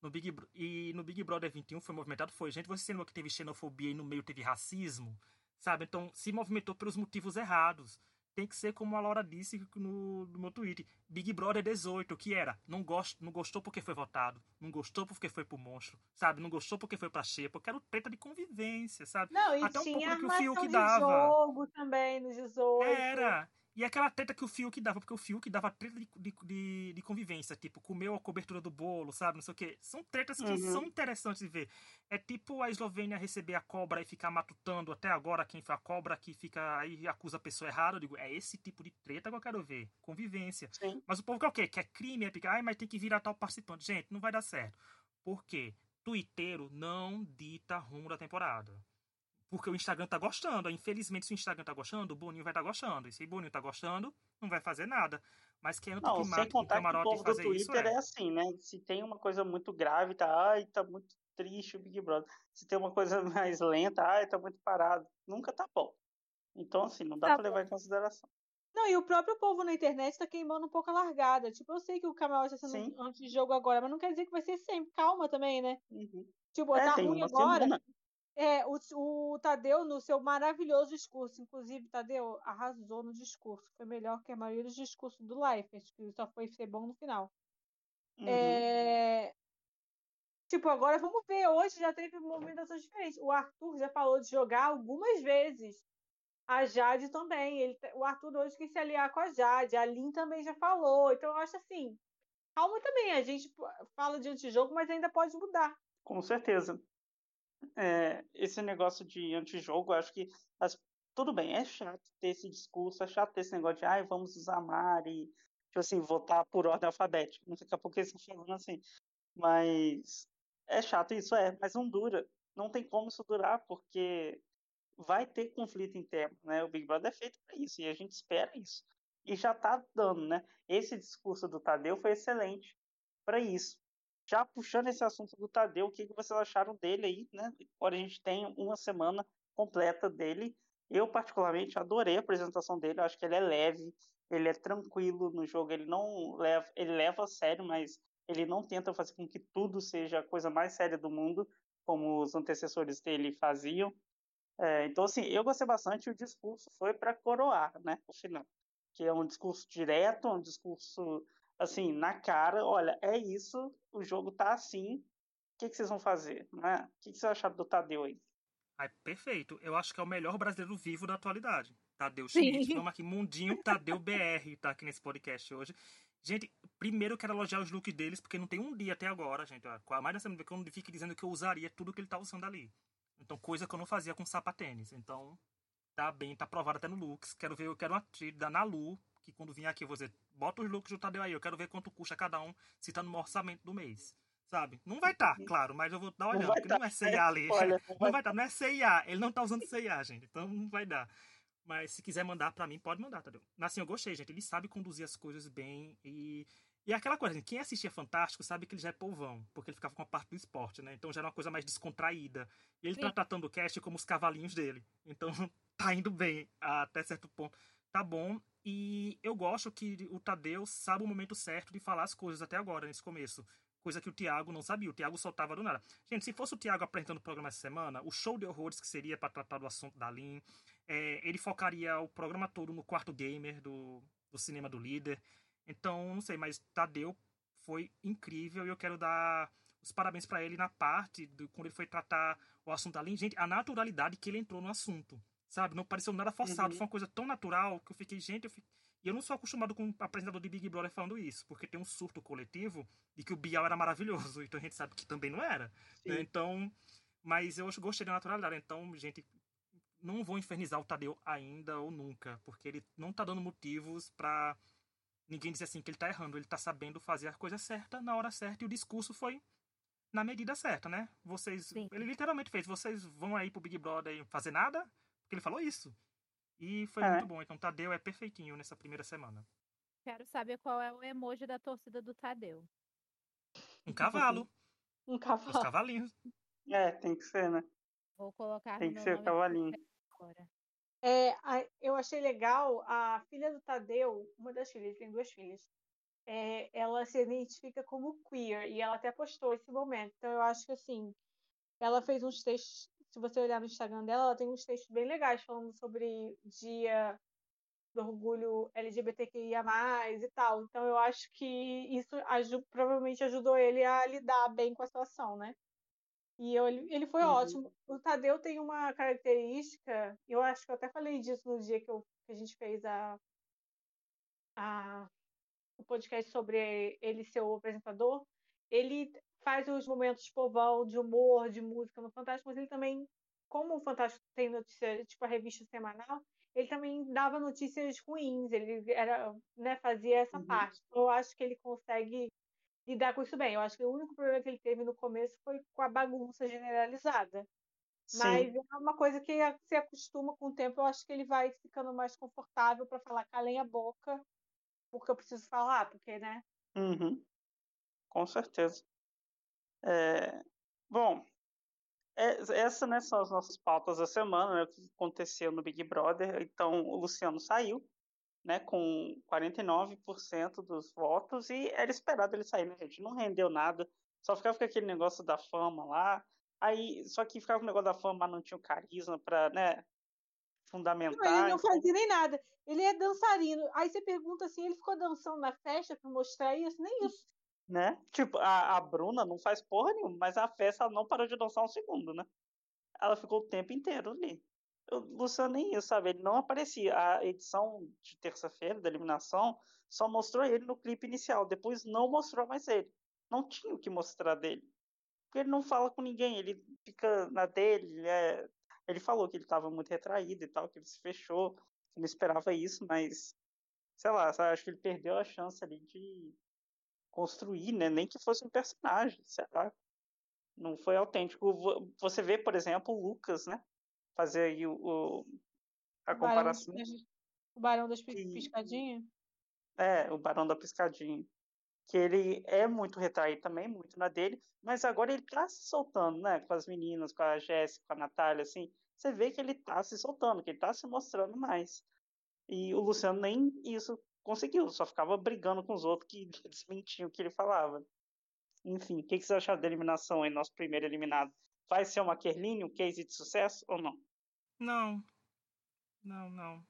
No Big, e no Big Brother 21 foi movimentado, foi. Gente, você lembra que teve xenofobia e no meio teve racismo? Sabe? Então, se movimentou pelos motivos errados. Tem que ser como a Laura disse no, no meu tweet. Big Brother 18, que era? Não, gost, não gostou porque foi votado. Não gostou porque foi pro monstro. Sabe? Não gostou porque foi pra cheia. Porque era treta de convivência, sabe? Não, e Até tinha um pouco do que o Fiuk dava. jogo também no 18. Era. E aquela treta que o Fiuk dava, porque o Fiuk dava treta de, de, de, convivência, tipo, comeu a cobertura do bolo, sabe? Não sei o quê. São tretas que uhum. são interessantes de ver. É tipo a Eslovênia receber a cobra e ficar matutando até agora quem foi a cobra que fica aí acusa a pessoa errada. Eu digo, é esse tipo de treta que eu quero ver. Convivência. Sim. Mas o povo quer o quê? Quer crime, é picar, ai, mas tem que virar tal participante. Gente, não vai dar certo. Por quê? Twitter não dita rumo da temporada. Porque o Instagram tá gostando. Infelizmente, se o Instagram tá gostando, o Boninho vai estar tá gostando. E se o Boninho tá gostando, não vai fazer nada. Mas quem não, que sem contar que o povo do Twitter é. é. assim, né? Se tem uma coisa muito grave, tá, ai, tá muito triste o Big Brother. Se tem uma coisa mais lenta, ai, tá muito parado. Nunca tá bom. Então, assim, não dá tá pra levar em consideração. Não, e o próprio povo na internet tá queimando um pouco a largada. Tipo, eu sei que o Camarão está sendo antes de jogo agora, mas não quer dizer que vai ser sempre. Calma também, né? Uhum. Tipo, é, tá ruim agora. Semana. É, o, o Tadeu, no seu maravilhoso discurso, inclusive, Tadeu arrasou no discurso. Foi melhor que a maioria dos discursos do Leifert, que só foi ser bom no final. Uhum. É... Tipo, agora vamos ver. Hoje já teve movimentações diferentes. O Arthur já falou de jogar algumas vezes. A Jade também. Ele, o Arthur hoje quis se aliar com a Jade. A Lin também já falou. Então, eu acho assim. Calma também. A gente fala de antijogo, mas ainda pode mudar. Com certeza é, esse negócio de antijogo, acho que as, tudo bem, é chato ter esse discurso, é chato ter esse negócio de ai, vamos usar Mari, tipo assim, votar por ordem alfabética. Daqui a pouco eles estão falando assim. Mas é chato isso, é, mas não dura. Não tem como isso durar, porque vai ter conflito interno, né? O Big Brother é feito para isso, e a gente espera isso. E já tá dando, né? Esse discurso do Tadeu foi excelente para isso. Já puxando esse assunto do Tadeu, o que, vocês acharam dele aí, né? Agora a gente tem uma semana completa dele. Eu, particularmente, adorei a apresentação dele. Eu acho que ele é leve, ele é tranquilo no jogo, ele não leva, ele leva a sério, mas ele não tenta fazer com que tudo seja a coisa mais séria do mundo, como os antecessores dele faziam. É, então, assim, eu gostei bastante. O discurso foi para coroar, né, o final, que é um discurso direto, um discurso assim na cara. Olha, é isso. O jogo tá assim. O que, que vocês vão fazer? Né? O que, que vocês acharam do Tadeu aí? Ai, perfeito. Eu acho que é o melhor brasileiro vivo da atualidade. Tadeu Schmidt. Vamos aqui, Mundinho Tadeu BR, tá aqui nesse podcast hoje. Gente, primeiro eu quero elogiar os looks deles, porque não tem um dia até agora, gente. Ó, a mais da semana que eu não fique dizendo que eu usaria tudo que ele tá usando ali. Então, coisa que eu não fazia com sapatênis. Então, tá bem, tá provado até no looks. Quero ver, eu quero uma trilha da Nalu, que quando vir aqui eu vou dizer, bota os looks do Tadeu aí, eu quero ver quanto custa cada um, se tá no meu orçamento do mês. Sabe? Não vai estar, tá, claro, mas eu vou dar uma olhada, porque tá. não é CIA ali. Olha, não, vai... não vai estar, tá, não é CIA. Ele não tá usando CIA, gente. Então não vai dar. Mas se quiser mandar para mim, pode mandar, Tadeu. Assim, eu gostei, gente. Ele sabe conduzir as coisas bem e e é aquela coisa, quem assistia Fantástico sabe que ele já é povão, porque ele ficava com a parte do esporte, né? Então já era uma coisa mais descontraída. E ele Sim. tá tratando o cast como os cavalinhos dele. Então tá indo bem até certo ponto. Tá bom. E eu gosto que o Tadeu sabe o momento certo de falar as coisas até agora, nesse começo. Coisa que o Thiago não sabia. O Thiago soltava do nada. Gente, se fosse o Thiago apresentando o programa essa semana, o show de horrores que seria para tratar do assunto da Lin, é, ele focaria o programa todo no quarto gamer do, do cinema do líder. Então, não sei, mas Tadeu foi incrível e eu quero dar os parabéns para ele na parte do quando ele foi tratar o assunto ali. Gente, a naturalidade que ele entrou no assunto, sabe? Não pareceu nada forçado, uhum. foi uma coisa tão natural que eu fiquei, gente, eu fiquei... E eu não sou acostumado com um apresentador de Big Brother falando isso, porque tem um surto coletivo de que o Bial era maravilhoso, então a gente sabe que também não era. Né? Então, mas eu gostei da naturalidade. Então, gente, não vou infernizar o Tadeu ainda ou nunca, porque ele não tá dando motivos para ninguém diz assim que ele tá errando, ele tá sabendo fazer a coisa certa na hora certa e o discurso foi na medida certa, né? Vocês, Sim. ele literalmente fez, vocês vão aí pro Big Brother fazer nada? Porque ele falou isso. E foi é. muito bom. Então Tadeu é perfeitinho nessa primeira semana. Quero saber qual é o emoji da torcida do Tadeu. Um cavalo. um cavalo. Os cavalinhos. É, tem que ser, né? Vou colocar Tem que ser cavalinho. Agora. É, eu achei legal a filha do Tadeu, uma das filhas, tem duas filhas. É, ela se identifica como queer e ela até postou esse momento. Então eu acho que assim, ela fez uns textos. Se você olhar no Instagram dela, ela tem uns textos bem legais falando sobre dia do orgulho LGBTQIA+, e tal. Então eu acho que isso provavelmente ajudou ele a lidar bem com a situação, né? E eu, ele foi uhum. ótimo. O Tadeu tem uma característica, eu acho que eu até falei disso no dia que, eu, que a gente fez a, a, o podcast sobre ele ser o apresentador. Ele faz os momentos povão, de humor, de música no Fantástico, mas ele também, como o Fantástico tem notícia, tipo a revista semanal, ele também dava notícias ruins, ele era, né, fazia essa uhum. parte. Eu acho que ele consegue lidar com isso bem. Eu acho que o único problema que ele teve no começo foi com a bagunça generalizada. Sim. Mas é uma coisa que se acostuma com o tempo. Eu acho que ele vai ficando mais confortável para falar calem a boca, porque eu preciso falar, porque, né? Uhum. Com certeza. É... Bom, é, essa né, são as nossas pautas da semana, né, o que aconteceu no Big Brother. Então, o Luciano saiu, né, com 49% dos votos, e era esperado ele sair, né, gente? Não rendeu nada, só ficava com aquele negócio da fama lá. Aí, só que ficava com o negócio da fama, mas não tinha o carisma para, né, fundamentar. Não, ele não fazia nem nada. Ele é dançarino. Aí você pergunta assim, ele ficou dançando na festa para mostrar isso? Nem isso. Né? Tipo, a, a Bruna não faz porra nenhuma, mas a festa não parou de dançar um segundo, né? Ela ficou o tempo inteiro ali o Luciano nem isso, sabe? Ele não aparecia. A edição de terça-feira da eliminação só mostrou ele no clipe inicial. Depois não mostrou mais ele. Não tinha o que mostrar dele. Porque ele não fala com ninguém, ele fica na dele. Ele, é... ele falou que ele estava muito retraído e tal, que ele se fechou. Que não esperava isso, mas sei lá, sabe? acho que ele perdeu a chance ali de construir, né? Nem que fosse um personagem, sei lá. Não foi autêntico. Você vê, por exemplo, o Lucas, né? Fazer aí o, o a O Barão, comparação. o Barão das Piscadinhas? É, o Barão da Piscadinha. Que ele é muito retraído também, muito na dele, mas agora ele tá se soltando, né? Com as meninas, com a Jéssica, com a Natália, assim. Você vê que ele tá se soltando, que ele tá se mostrando mais. E o Luciano nem isso conseguiu, só ficava brigando com os outros que desmentiam o que ele falava. Enfim, o que, que você acha da eliminação aí, nosso primeiro eliminado? Vai ser uma Kerline, um case de sucesso ou não? Não. Não, não.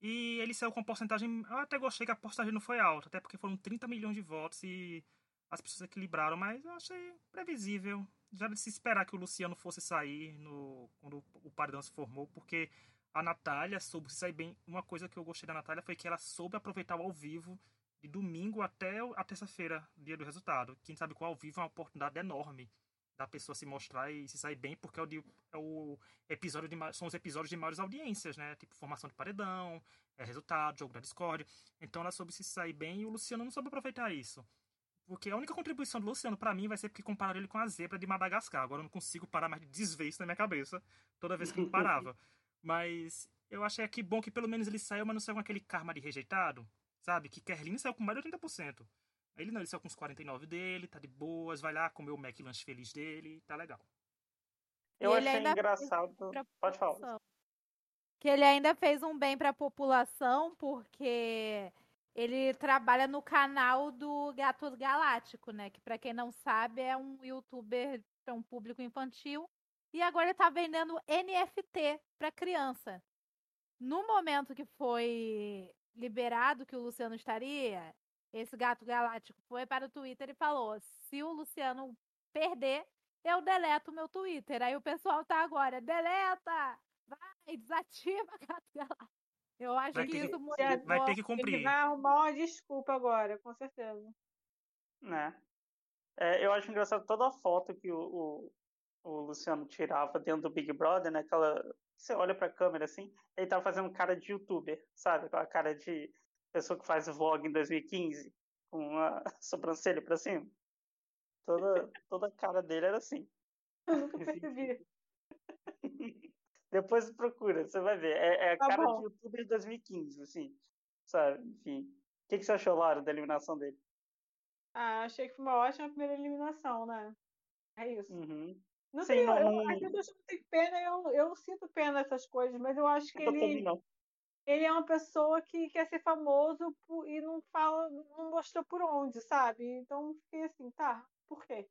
E ele saiu com porcentagem. Eu até gostei que a porcentagem não foi alta, até porque foram 30 milhões de votos e as pessoas equilibraram, mas eu achei previsível. Já de se esperar que o Luciano fosse sair no, quando o paredão se formou, porque a Natália soube se sair bem. Uma coisa que eu gostei da Natália foi que ela soube aproveitar o ao vivo de domingo até a terça-feira, dia do resultado. Quem sabe que o ao vivo é uma oportunidade enorme da pessoa se mostrar e se sair bem, porque é o, de- é o episódio de, são os episódios de maiores audiências, né? Tipo, formação de paredão, é, resultado, jogo da Discord. Então ela soube se sair bem e o Luciano não soube aproveitar isso. Porque a única contribuição do Luciano pra mim vai ser porque compararam ele com a zebra de Madagascar. Agora eu não consigo parar mais de desver isso na minha cabeça toda vez que eu parava. Mas eu achei que bom que pelo menos ele saiu, mas não saiu com aquele karma de rejeitado, sabe? Que Kerline saiu com mais de 80%. Ele não, ele saiu com uns 49 dele, tá de boas, vai lá comer o Mac lanche feliz dele, tá legal. Eu ele achei engraçado. Pode falar. Que ele ainda fez um bem pra população, porque ele trabalha no canal do Gato Galáctico, né? Que pra quem não sabe é um youtuber para um público infantil. E agora ele tá vendendo NFT pra criança. No momento que foi liberado que o Luciano estaria, esse Gato Galáctico foi para o Twitter e falou: se o Luciano perder, eu deleto o meu Twitter. Aí o pessoal tá agora, deleta! Vai, desativa Gato Galáctico. Eu acho Vai que ter que- isso Vai ter motivou. que Ele cumprir. vai arrumar uma desculpa agora, com certeza. né? É, eu acho engraçado toda a foto que o, o, o Luciano tirava dentro do Big Brother, né? Aquela. Você olha pra câmera assim, ele tava fazendo cara de youtuber, sabe? Aquela cara de pessoa que faz vlog em 2015, com a sobrancelha pra cima. Toda, toda a cara dele era assim. Eu nunca percebi. Depois procura, você vai ver. É, é a Tá cara bom. de youtuber de 2015, assim. Sabe? Enfim. O que, que você achou, Laura, da eliminação dele? Ah, achei que foi uma ótima primeira eliminação, né? É isso. Uhum. Não Sim, sei, não- eu, não- as pessoas não têm pena, eu, eu sinto pena dessas coisas, mas eu acho que Eu ele, ele é uma pessoa que quer ser famoso por- e não fala, não mostrou por onde, sabe? Então fiquei assim, tá, por quê?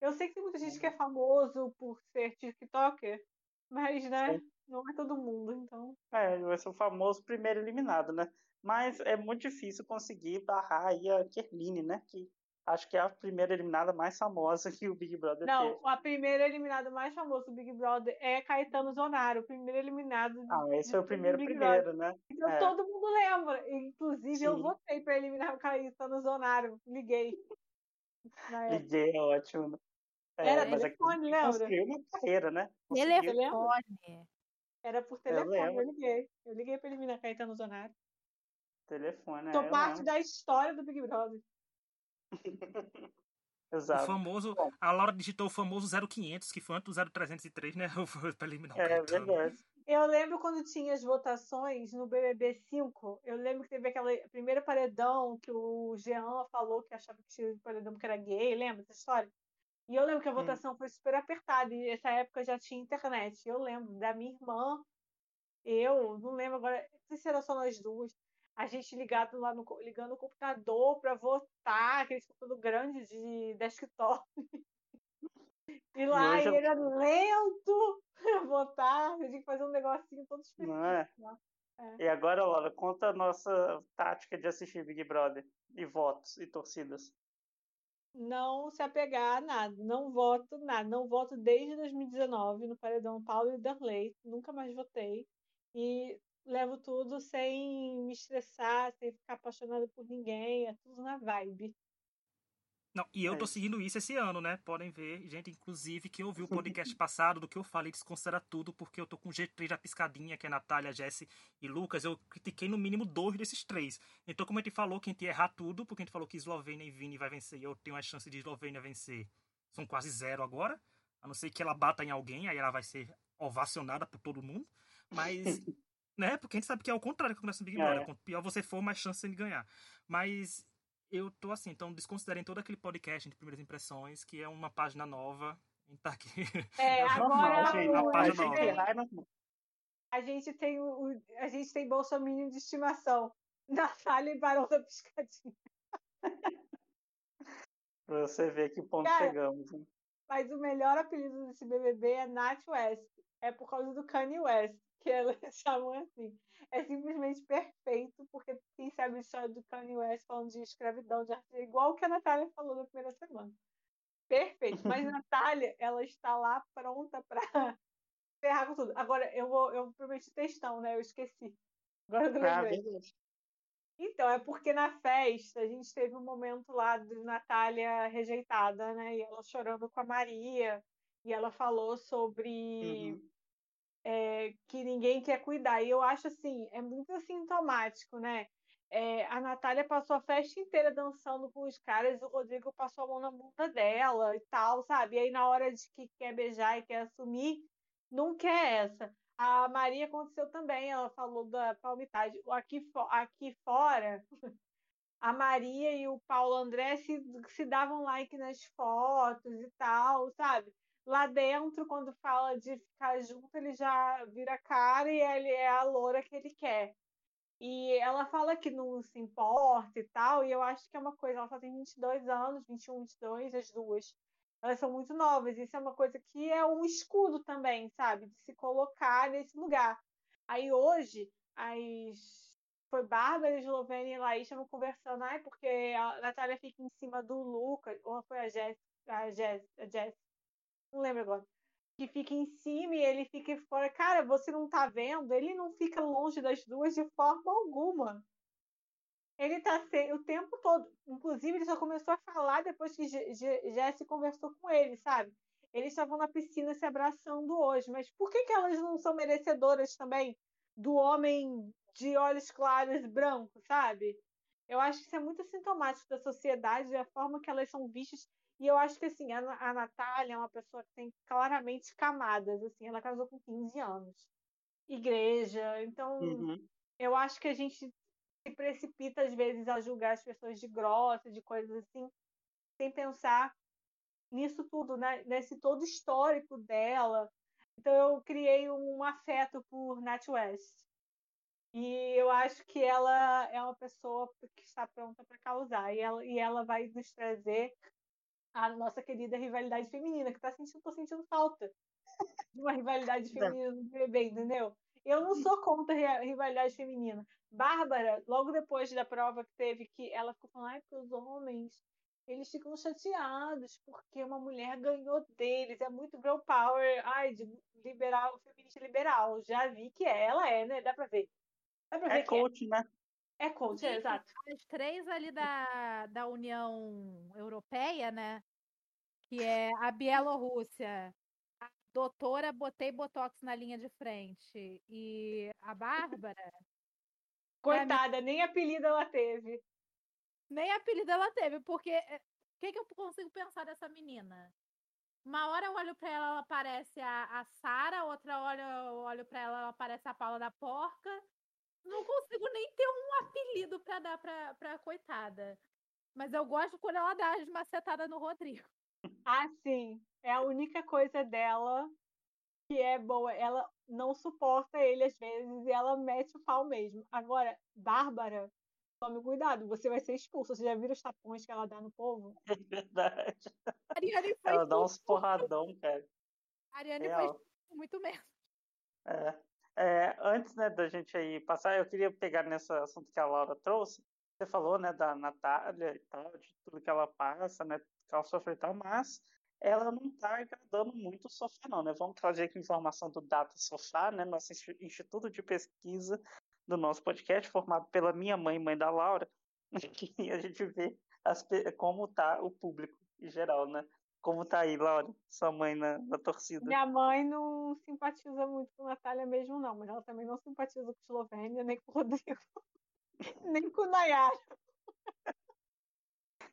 Eu sei que tem muita gente que é famoso por ser TikToker, mas, né, Sim. não é todo mundo, então. É, vai ser o famoso primeiro eliminado, né? Mas é muito difícil conseguir barrar aí a Kerline, né? Que acho que é a primeira eliminada mais famosa que o Big Brother teve. Não, a primeira eliminada mais famosa do Big Brother é Caetano Zonaro, o primeiro eliminado Ah, esse foi o todo primeiro primeiro, né? Então É. todo mundo lembra. Inclusive, eu Sim. votei para eliminar o Caetano Zonaro. Liguei. Liguei, é ótimo. né? É, Era telefone, ele lembra? construiu uma carreira, né? Conseguiu. Telefone. Era por telefone, eu, lembro. liguei. Eu liguei para eliminar Caetano Zonaro. Telefone, é, Sou eu parte lembro. da história do Big Brother. O Exato. famoso. Bom. A Laura digitou o famoso 0500, que foi antes do 0303, né? pra eliminar o É Caetano. verdade. Eu lembro quando tinha as votações no BBB 5. Eu lembro que teve aquela primeiro paredão que o Jean falou que achava que tinha paredão porque era gay. Lembra dessa história? E eu lembro que a Hum. votação foi super apertada. E nessa época já tinha internet. Eu lembro da minha irmã, eu, não lembro agora, não sei se era só nós duas. A gente ligado lá no, ligando o computador para votar, aquele computador grande de desktop. E lá hoje e eu- era lento pra votar, gente tinha que fazer um negocinho todo específico. É? lá. E agora, Laura, conta a nossa tática de assistir Big Brother. E votos e torcidas. Não se apegar a nada, não voto nada, não voto desde 2019 no Paredão Paulo e Darley, nunca mais votei. E levo tudo sem me estressar, sem ficar apaixonada por ninguém, é tudo na vibe. Não, e eu É tô seguindo isso esse ano, né? Podem ver, gente, inclusive, quem ouviu o podcast passado do que eu falei desconsidera tudo, porque eu tô com G3 da piscadinha, que é Natália, Jesse e Lucas. Eu critiquei no mínimo dois desses três. Então, como a gente falou que a gente ia errar tudo, porque a gente falou que Eslovênia e Vini vai vencer e eu tenho a chance de Eslovênia vencer. São quase zero agora. A não ser que ela bata em alguém, aí ela vai ser ovacionada por todo mundo. Mas, né? Porque a gente sabe que é o contrário que acontece no Big É. Brother. Quanto pior você for, mais chance de ganhar. Mas eu tô assim, então desconsiderem todo aquele podcast de primeiras impressões, que é uma página nova. A gente tá aqui. É, É agora gente. o- a página gente nova. é a gente tem o, o- a gente tem bolsominion de estimação. Natália e Barão da Piscadinha. Pra você ver que ponto Cara, chegamos. Mas o melhor apelido desse BBB é Nat West. É por causa do Kanye West, que elas chamam assim. É simplesmente perfeito, porque quem sabe a história do Kanye West falando de escravidão, de arte, é igual o que a Natália falou na primeira semana. Perfeito. Mas Natália, ela está lá pronta para ferrar com tudo. Agora, eu vou, eu prometi textão, né? Eu esqueci. Agora eu Ah, beleza. Então, é porque na festa a gente teve um momento lá de Natália rejeitada, né? E ela chorando com a Maria, e ela falou sobre Uhum. É, que ninguém quer cuidar. E eu acho assim, é muito sintomático, né? É, a Natália passou a festa inteira dançando com os caras, o Rodrigo passou a mão na bunda dela e tal, sabe? E aí na hora de que quer beijar e quer assumir, não quer essa. A Maria aconteceu também, ela falou da palmitagem. Aqui, aqui fora, a Maria e o Paulo André se, se davam like nas fotos e tal, sabe? Lá dentro, quando fala de ficar junto, ele já vira cara e ele é a loura que ele quer. E ela fala que não se importa e tal, e eu acho que é uma coisa, ela só tem 22 anos, 21, 22, as duas. Elas são muito novas, isso é uma coisa que é um escudo também, sabe? De se colocar nesse lugar. Aí hoje, as foi Bárbara, Eslovênia e Laís estavam conversando, ai, porque a Natália fica em cima do Lucas, ou foi a Jess, a Jess, não lembro agora, que fica em cima e ele fica fora. Cara, você não tá vendo? Ele não fica longe das duas de forma alguma. Ele tá o tempo todo. Inclusive, ele só começou a falar depois que Jesse conversou com ele, sabe? Eles estavam na piscina se abraçando hoje, mas por que, que elas não são merecedoras também do homem de olhos claros brancos, sabe? Eu acho que isso é muito sintomático da sociedade, da forma que elas são vistas. E eu acho que assim, a, a Natália é uma pessoa que tem claramente camadas, assim, ela casou com 15 anos. Igreja, então Uhum. eu acho que a gente se precipita às vezes a julgar as pessoas de grossa, de coisas assim, sem pensar nisso tudo, né? nesse todo histórico dela. Então eu criei um afeto por Nat West. E eu acho que ela é uma pessoa que está pronta para causar. E ela, e ela vai nos trazer a nossa querida rivalidade feminina, que tá sentindo, tô sentindo falta de uma rivalidade feminina no BBB, entendeu? Eu não sou contra a ri- rivalidade feminina. Bárbara, logo depois da prova que teve, que ela ficou falando, ai, porque os homens, eles ficam chateados porque uma mulher ganhou deles, é muito girl power, ai, de liberal, feminista liberal. Já vi que é, ela é, né? Dá pra ver. Dá pra ver É que é. coach, né? É coach, é, exato. As três ali da, da União Europeia, né? Que é a Bielorrússia, a doutora Botei Botox na linha de frente e a Bárbara, Coitada, nem apelido ela teve. nem apelido ela teve, porque é, o que, que eu consigo pensar dessa menina? Uma hora eu olho pra ela, ela parece a, a Sara, outra hora eu olho pra ela, ela parece a Paula da Porca. Não consigo nem ter um apelido pra dar pra, pra coitada. Mas eu gosto quando ela dá as macetadas no Rodrigo. Ah, sim. É a única coisa dela que é boa. Ela não suporta ele às vezes e ela mete o pau mesmo. Agora, Bárbara, tome cuidado, você vai ser expulsa. Você já viram os tapões que ela dá no povo? É verdade. A Ariane Ela dá uns porradão, cara. A Ariane foi Real. expulsa muito mesmo. É. É, antes né, da gente aí passar, eu queria pegar nesse assunto que a Laura trouxe. Você falou né, da Natália e tal, de tudo que ela passa, né, que ela sofre e tal, mas ela não está agradando muito o sofá, não, né? Vamos trazer aqui informação do Data Sofá, né, nosso insti- instituto de pesquisa do nosso podcast, formado pela minha mãe, mãe da Laura. que a gente vê as, como tá o público em geral, né? Como tá aí, Laura, sua mãe na, na torcida? Minha mãe não simpatiza muito com Natália mesmo, não, mas ela também não simpatiza com Eslovênia, nem com o Rodrigo, nem com o Nayara.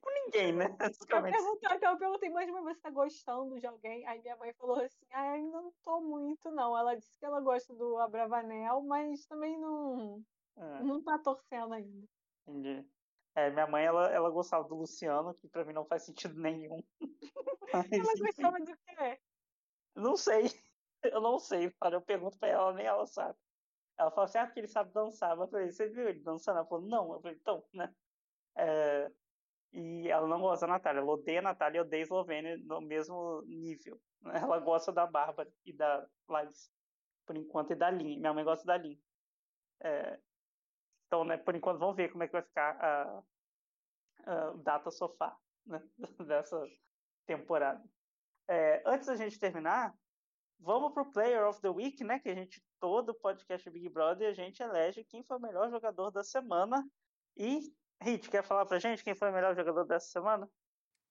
Com ninguém, né? Eu perguntei, então eu perguntei, mas você tá gostando de alguém? Aí minha mãe falou assim, ah, ainda não tô muito, não. Ela disse que ela gosta do Abravanel, mas também não, é. não tá torcendo ainda. Entendi. É, minha mãe, ela, ela gostava do Luciano, que pra mim não faz sentido nenhum. Mas, ela gostava do quê? Não sei. Eu não sei, cara. Eu pergunto pra ela, nem ela sabe. Ela falou assim, ah, porque ele sabe dançar. Eu falei, você viu ele dançando? Ela falou, não. Eu falei, então, né? É, e ela não gosta da Natália. Ela odeia a Natália e odeia a Eslovênia no mesmo nível. Ela gosta da Bárbara e da Laís, por enquanto, e da Lin. Minha mãe gosta da Lin. É, então, né, por enquanto, vamos ver como é que vai ficar a data sofá né, dessa temporada. É, antes da gente terminar, vamos pro Player of the Week, né? Que a gente, todo podcast Big Brother, a gente elege quem foi o melhor jogador da semana. E, Hit, quer falar pra gente quem foi o melhor jogador dessa semana?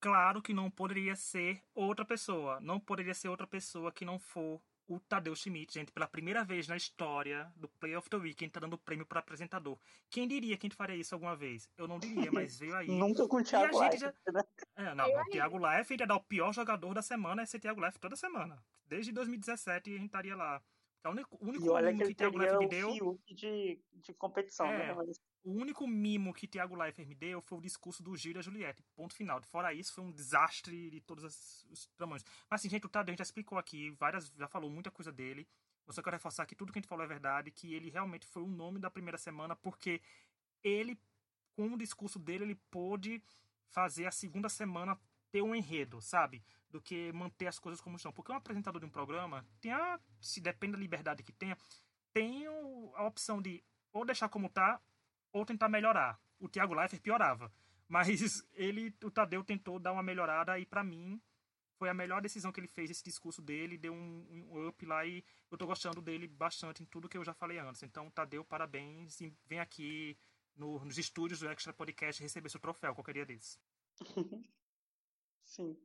Claro que não poderia ser outra pessoa. Não poderia ser outra pessoa que não for o Tadeu Schmidt, gente, pela primeira vez na história do Play of the Weekend, tá dando prêmio para apresentador. Quem diria que a gente faria isso alguma vez? Eu não diria, mas veio aí. Nunca com o Thiago Leifert, já... né? É, não, o Thiago Leifert ia dar o pior jogador da semana, é ser Thiago Leifert toda semana. Desde 2017 a gente estaria lá. É o único, único e olha que, que Thiago Leifert me deu. De, de competição, é, né? Mas... O único mimo que Thiago Leifert me deu foi o discurso do Gil e a Juliette. Ponto final. Fora isso, foi um desastre de todos os tamanhos. Mas assim, gente, o Tadeu, já explicou aqui, várias, já falou muita coisa dele. Eu só quero reforçar que tudo que a gente falou é verdade, que ele realmente foi o nome da primeira semana, porque ele, com o discurso dele, ele pôde fazer a segunda semana ter um enredo, sabe? Do que manter as coisas como estão. Porque um apresentador de um programa tem a, se depende da liberdade que tenha, tem a opção de ou deixar como tá ou tentar melhorar. O Thiago Leifert piorava. Mas ele, o Tadeu tentou dar uma melhorada e para mim foi a melhor decisão que ele fez, esse discurso dele, deu um, um, up lá e eu tô gostando dele bastante em tudo que eu já falei antes. Então, Tadeu, parabéns e vem aqui no, nos estúdios do Extra Podcast receber seu troféu qualquer dia desses. Sim.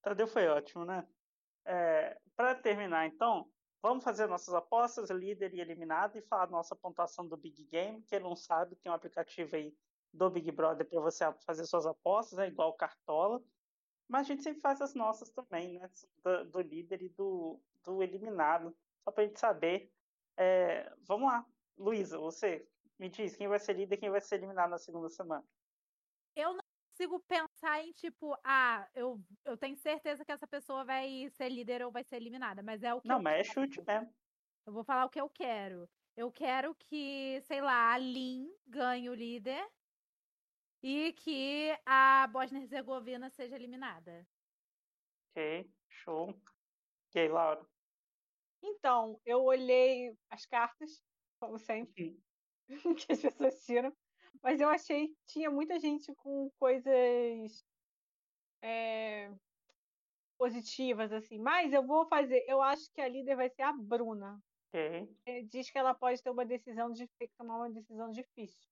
Tadeu foi ótimo, né? É, para terminar, então, Vamos fazer nossas apostas, líder e eliminado, e falar nossa pontuação do Big Game. Quem não sabe, tem um aplicativo aí do Big Brother para você fazer suas apostas, é igual o Cartola. Mas a gente sempre faz as nossas também, né? Do, do líder e do, do eliminado. Só para a gente saber. É, vamos lá. Luísa, você me diz quem vai ser líder e quem vai ser eliminado na segunda semana. Eu não consigo pensar em tipo, ah, eu, eu tenho certeza que essa pessoa vai ser líder ou vai ser eliminada, mas é o que Não, mas é chute mesmo. Eu vou falar o que eu quero. Eu quero que, sei lá, a Lin ganhe o líder e que a Bosnia-Herzegovina seja eliminada. Ok, show. Ok, Laura. Então, eu olhei as cartas, como sempre, que as pessoas tiram. Mas eu achei que tinha muita gente com coisas é, positivas, assim. Mas eu vou fazer. Eu acho que a líder vai ser a Bruna. É, diz que ela pode ter uma decisão de tomar uma decisão difícil.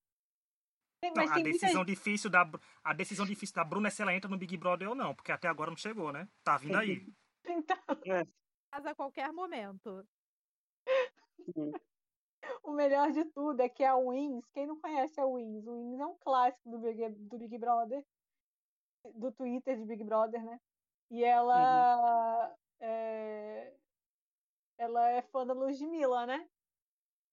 Não, a decisão muita... difícil da a decisão difícil da Bruna é se ela entra no Big Brother ou não, porque até agora não chegou, né? Tá vindo aí. então, é. a qualquer momento. O melhor de tudo é que a Wings, quem não conhece a Wings? O Wings é um clássico do Big, do Big Brother, do Twitter de Big Brother, né? E ela uhum. é, ela é fã da Ludmilla, né?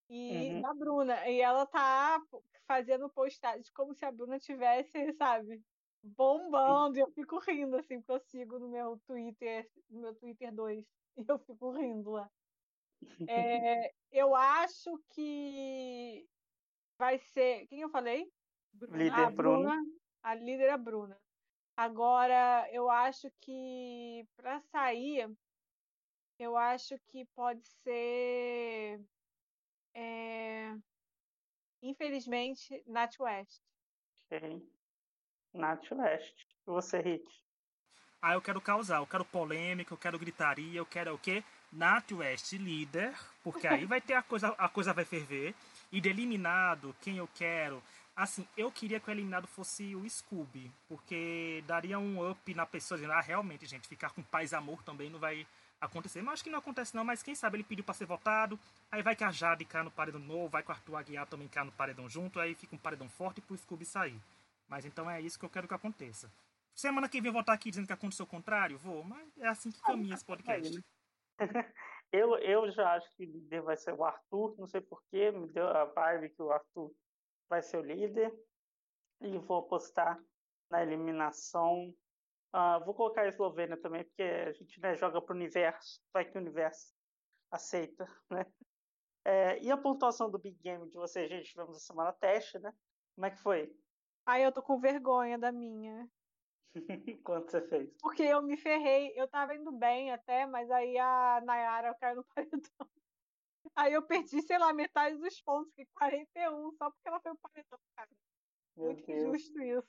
E uhum. da Bruna. E ela tá fazendo postagens como se a Bruna tivesse, sabe, bombando. E eu fico rindo, assim, porque eu sigo no meu Twitter, no meu Twitter 2. E eu fico rindo lá. É, eu acho que vai ser. Quem eu falei? Líder a Bruna. Bruna. A líder é a Bruna. Agora, eu acho que para sair, eu acho que pode ser. É, infelizmente, Nat West. Ok. Nat West. Você, Rick? Ah, eu quero causar, eu quero polêmica, eu quero gritaria, eu quero o quê? Nath West líder, porque aí vai ter a coisa, a coisa vai ferver. E de eliminado, quem eu quero? Assim, eu queria que o eliminado fosse o Scooby, porque daria um up na pessoa, dizendo, ah, realmente, gente, ficar com paz e amor também não vai acontecer. Mas acho que não acontece não, mas quem sabe ele pediu para ser votado, aí vai que a Jade cai no paredão novo, vai que o Arthur Aguiar também cai no paredão junto, aí fica um paredão forte pro Scooby sair. Mas então é isso que eu quero que aconteça. Semana que vem votar aqui dizendo que aconteceu o contrário, vou, mas é assim que caminha esse podcast. Eu, eu já acho que líder vai ser o Arthur, não sei porquê, me deu a vibe que o Arthur vai ser o líder. E vou apostar na eliminação. Uh, vou colocar a Eslovênia também, porque a gente né, joga para o universo, vai que o universo aceita, né? É, e a pontuação do Big Game de vocês, gente, tivemos a semana teste, né? Como é que foi? Ai, eu tô com vergonha da minha. Quanto você fez? Porque eu me ferrei, eu tava indo bem até, mas aí a Nayara caiu no paredão. Aí eu perdi, sei lá, metade dos pontos, que 41, só porque ela foi o paredão, cara. Meu muito Deus. injusto isso.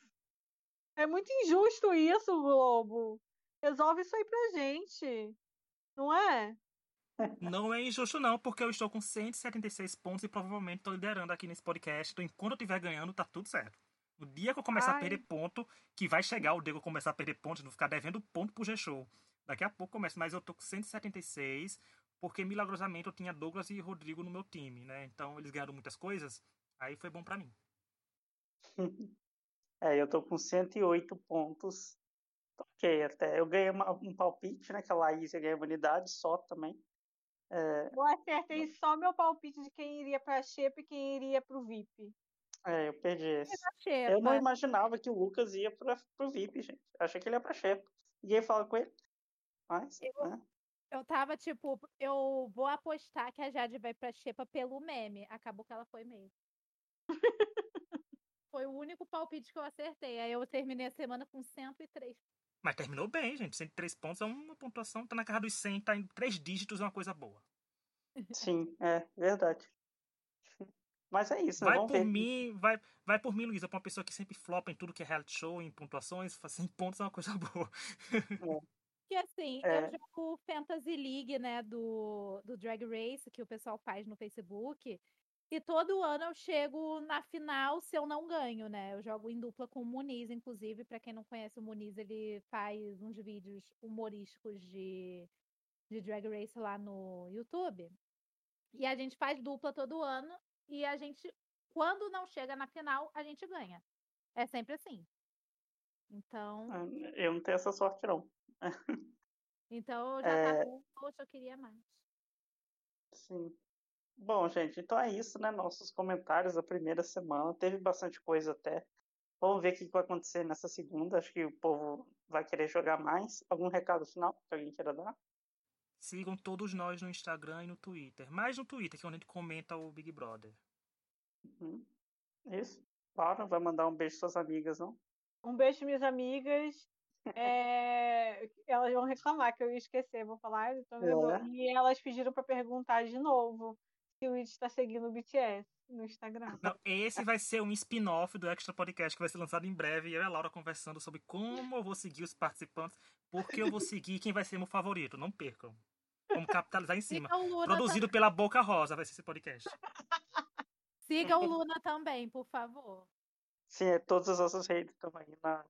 É muito injusto isso, Globo. Resolve isso aí pra gente. Não é? Não é injusto, não, porque eu estou com 176 pontos e provavelmente estou liderando aqui nesse podcast. Então, enquanto eu estiver ganhando, tá tudo certo. No dia que eu começar Ai. a perder ponto, que vai chegar o dia que eu começar a perder pontos, não ficar devendo ponto pro G-Show. Daqui a pouco começa, mas eu tô com 176, porque milagrosamente eu tinha Douglas e Rodrigo no meu time, né? Então eles ganharam muitas coisas, aí foi bom para mim. é, eu tô com 108 pontos. Ok, até. Eu ganhei uma, um palpite, né? Que a Laís ia ganhar imunidade só também. É... Eu acertei só meu palpite de quem iria pra Xepa e quem iria pro VIP. É, eu perdi esse. Eu não imaginava que o Lucas ia para pro VIP, gente. Achei que ele ia pra Xepa. Ninguém fala com ele. Mas, eu, né? eu tava tipo, eu vou apostar que a Jade vai pra Xepa pelo meme. Acabou que ela foi mesmo. foi o único palpite que eu acertei. Aí eu terminei a semana com 103. Mas terminou bem, gente. 103 pontos é uma pontuação, tá na casa dos 100, tá em três dígitos, é uma coisa boa. Sim, é verdade. Mas é isso, né? Vai por ver. mim, vai, vai por mim, Luísa, pra uma pessoa que sempre flopa em tudo que é reality show, em pontuações, 100 pontos é uma coisa boa. É. Que assim, é. eu jogo Fantasy League, né, do, do Drag Race, que o pessoal faz no Facebook. E todo ano eu chego na final se eu não ganho, né? Eu jogo em dupla com o Muniz, inclusive. para quem não conhece o Muniz, ele faz uns vídeos humorísticos de, de Drag Race lá no YouTube. E a gente faz dupla todo ano e a gente, quando não chega na final, a gente ganha. É sempre assim. Então. Ah, eu não tenho essa sorte, não. Então já é... tá bom, poxa, eu queria mais. Sim. Bom, gente, então é isso, né? Nossos comentários da primeira semana. Teve bastante coisa até. Vamos ver o que vai acontecer nessa segunda. Acho que o povo vai querer jogar mais. Algum recado final que alguém queira dar? Sigam todos nós no Instagram e no Twitter. Mais no Twitter, que é onde a gente comenta o Big Brother. Uhum. Isso. Laura, vai mandar um beijo para suas amigas, não? Um beijo minhas amigas. É... elas vão reclamar que eu ia esquecer, vou falar. É. E elas pediram para perguntar de novo se o It está seguindo o BTS no Instagram. Não, esse vai ser um spin-off do Extra Podcast que vai ser lançado em breve. Eu e a Laura conversando sobre como eu vou seguir os participantes, porque eu vou seguir quem vai ser meu favorito. Não percam. Vamos capitalizar em cima. Produzido também. pela Boca Rosa vai ser esse podcast. Siga o Luna também, por favor. Sim, é, todas as nossas redes estão aí na,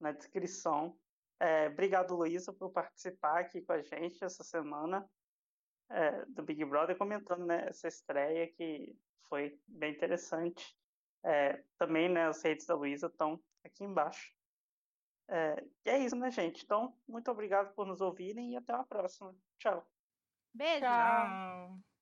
na descrição. É, obrigado, Luísa, por participar aqui com a gente essa semana é, do Big Brother, comentando né, essa estreia que foi bem interessante. É, também né, as redes da Luísa estão aqui embaixo. É, e é isso, né, gente? Então, muito obrigado por nos ouvirem e até uma próxima. Tchau. Beijo. Tchau.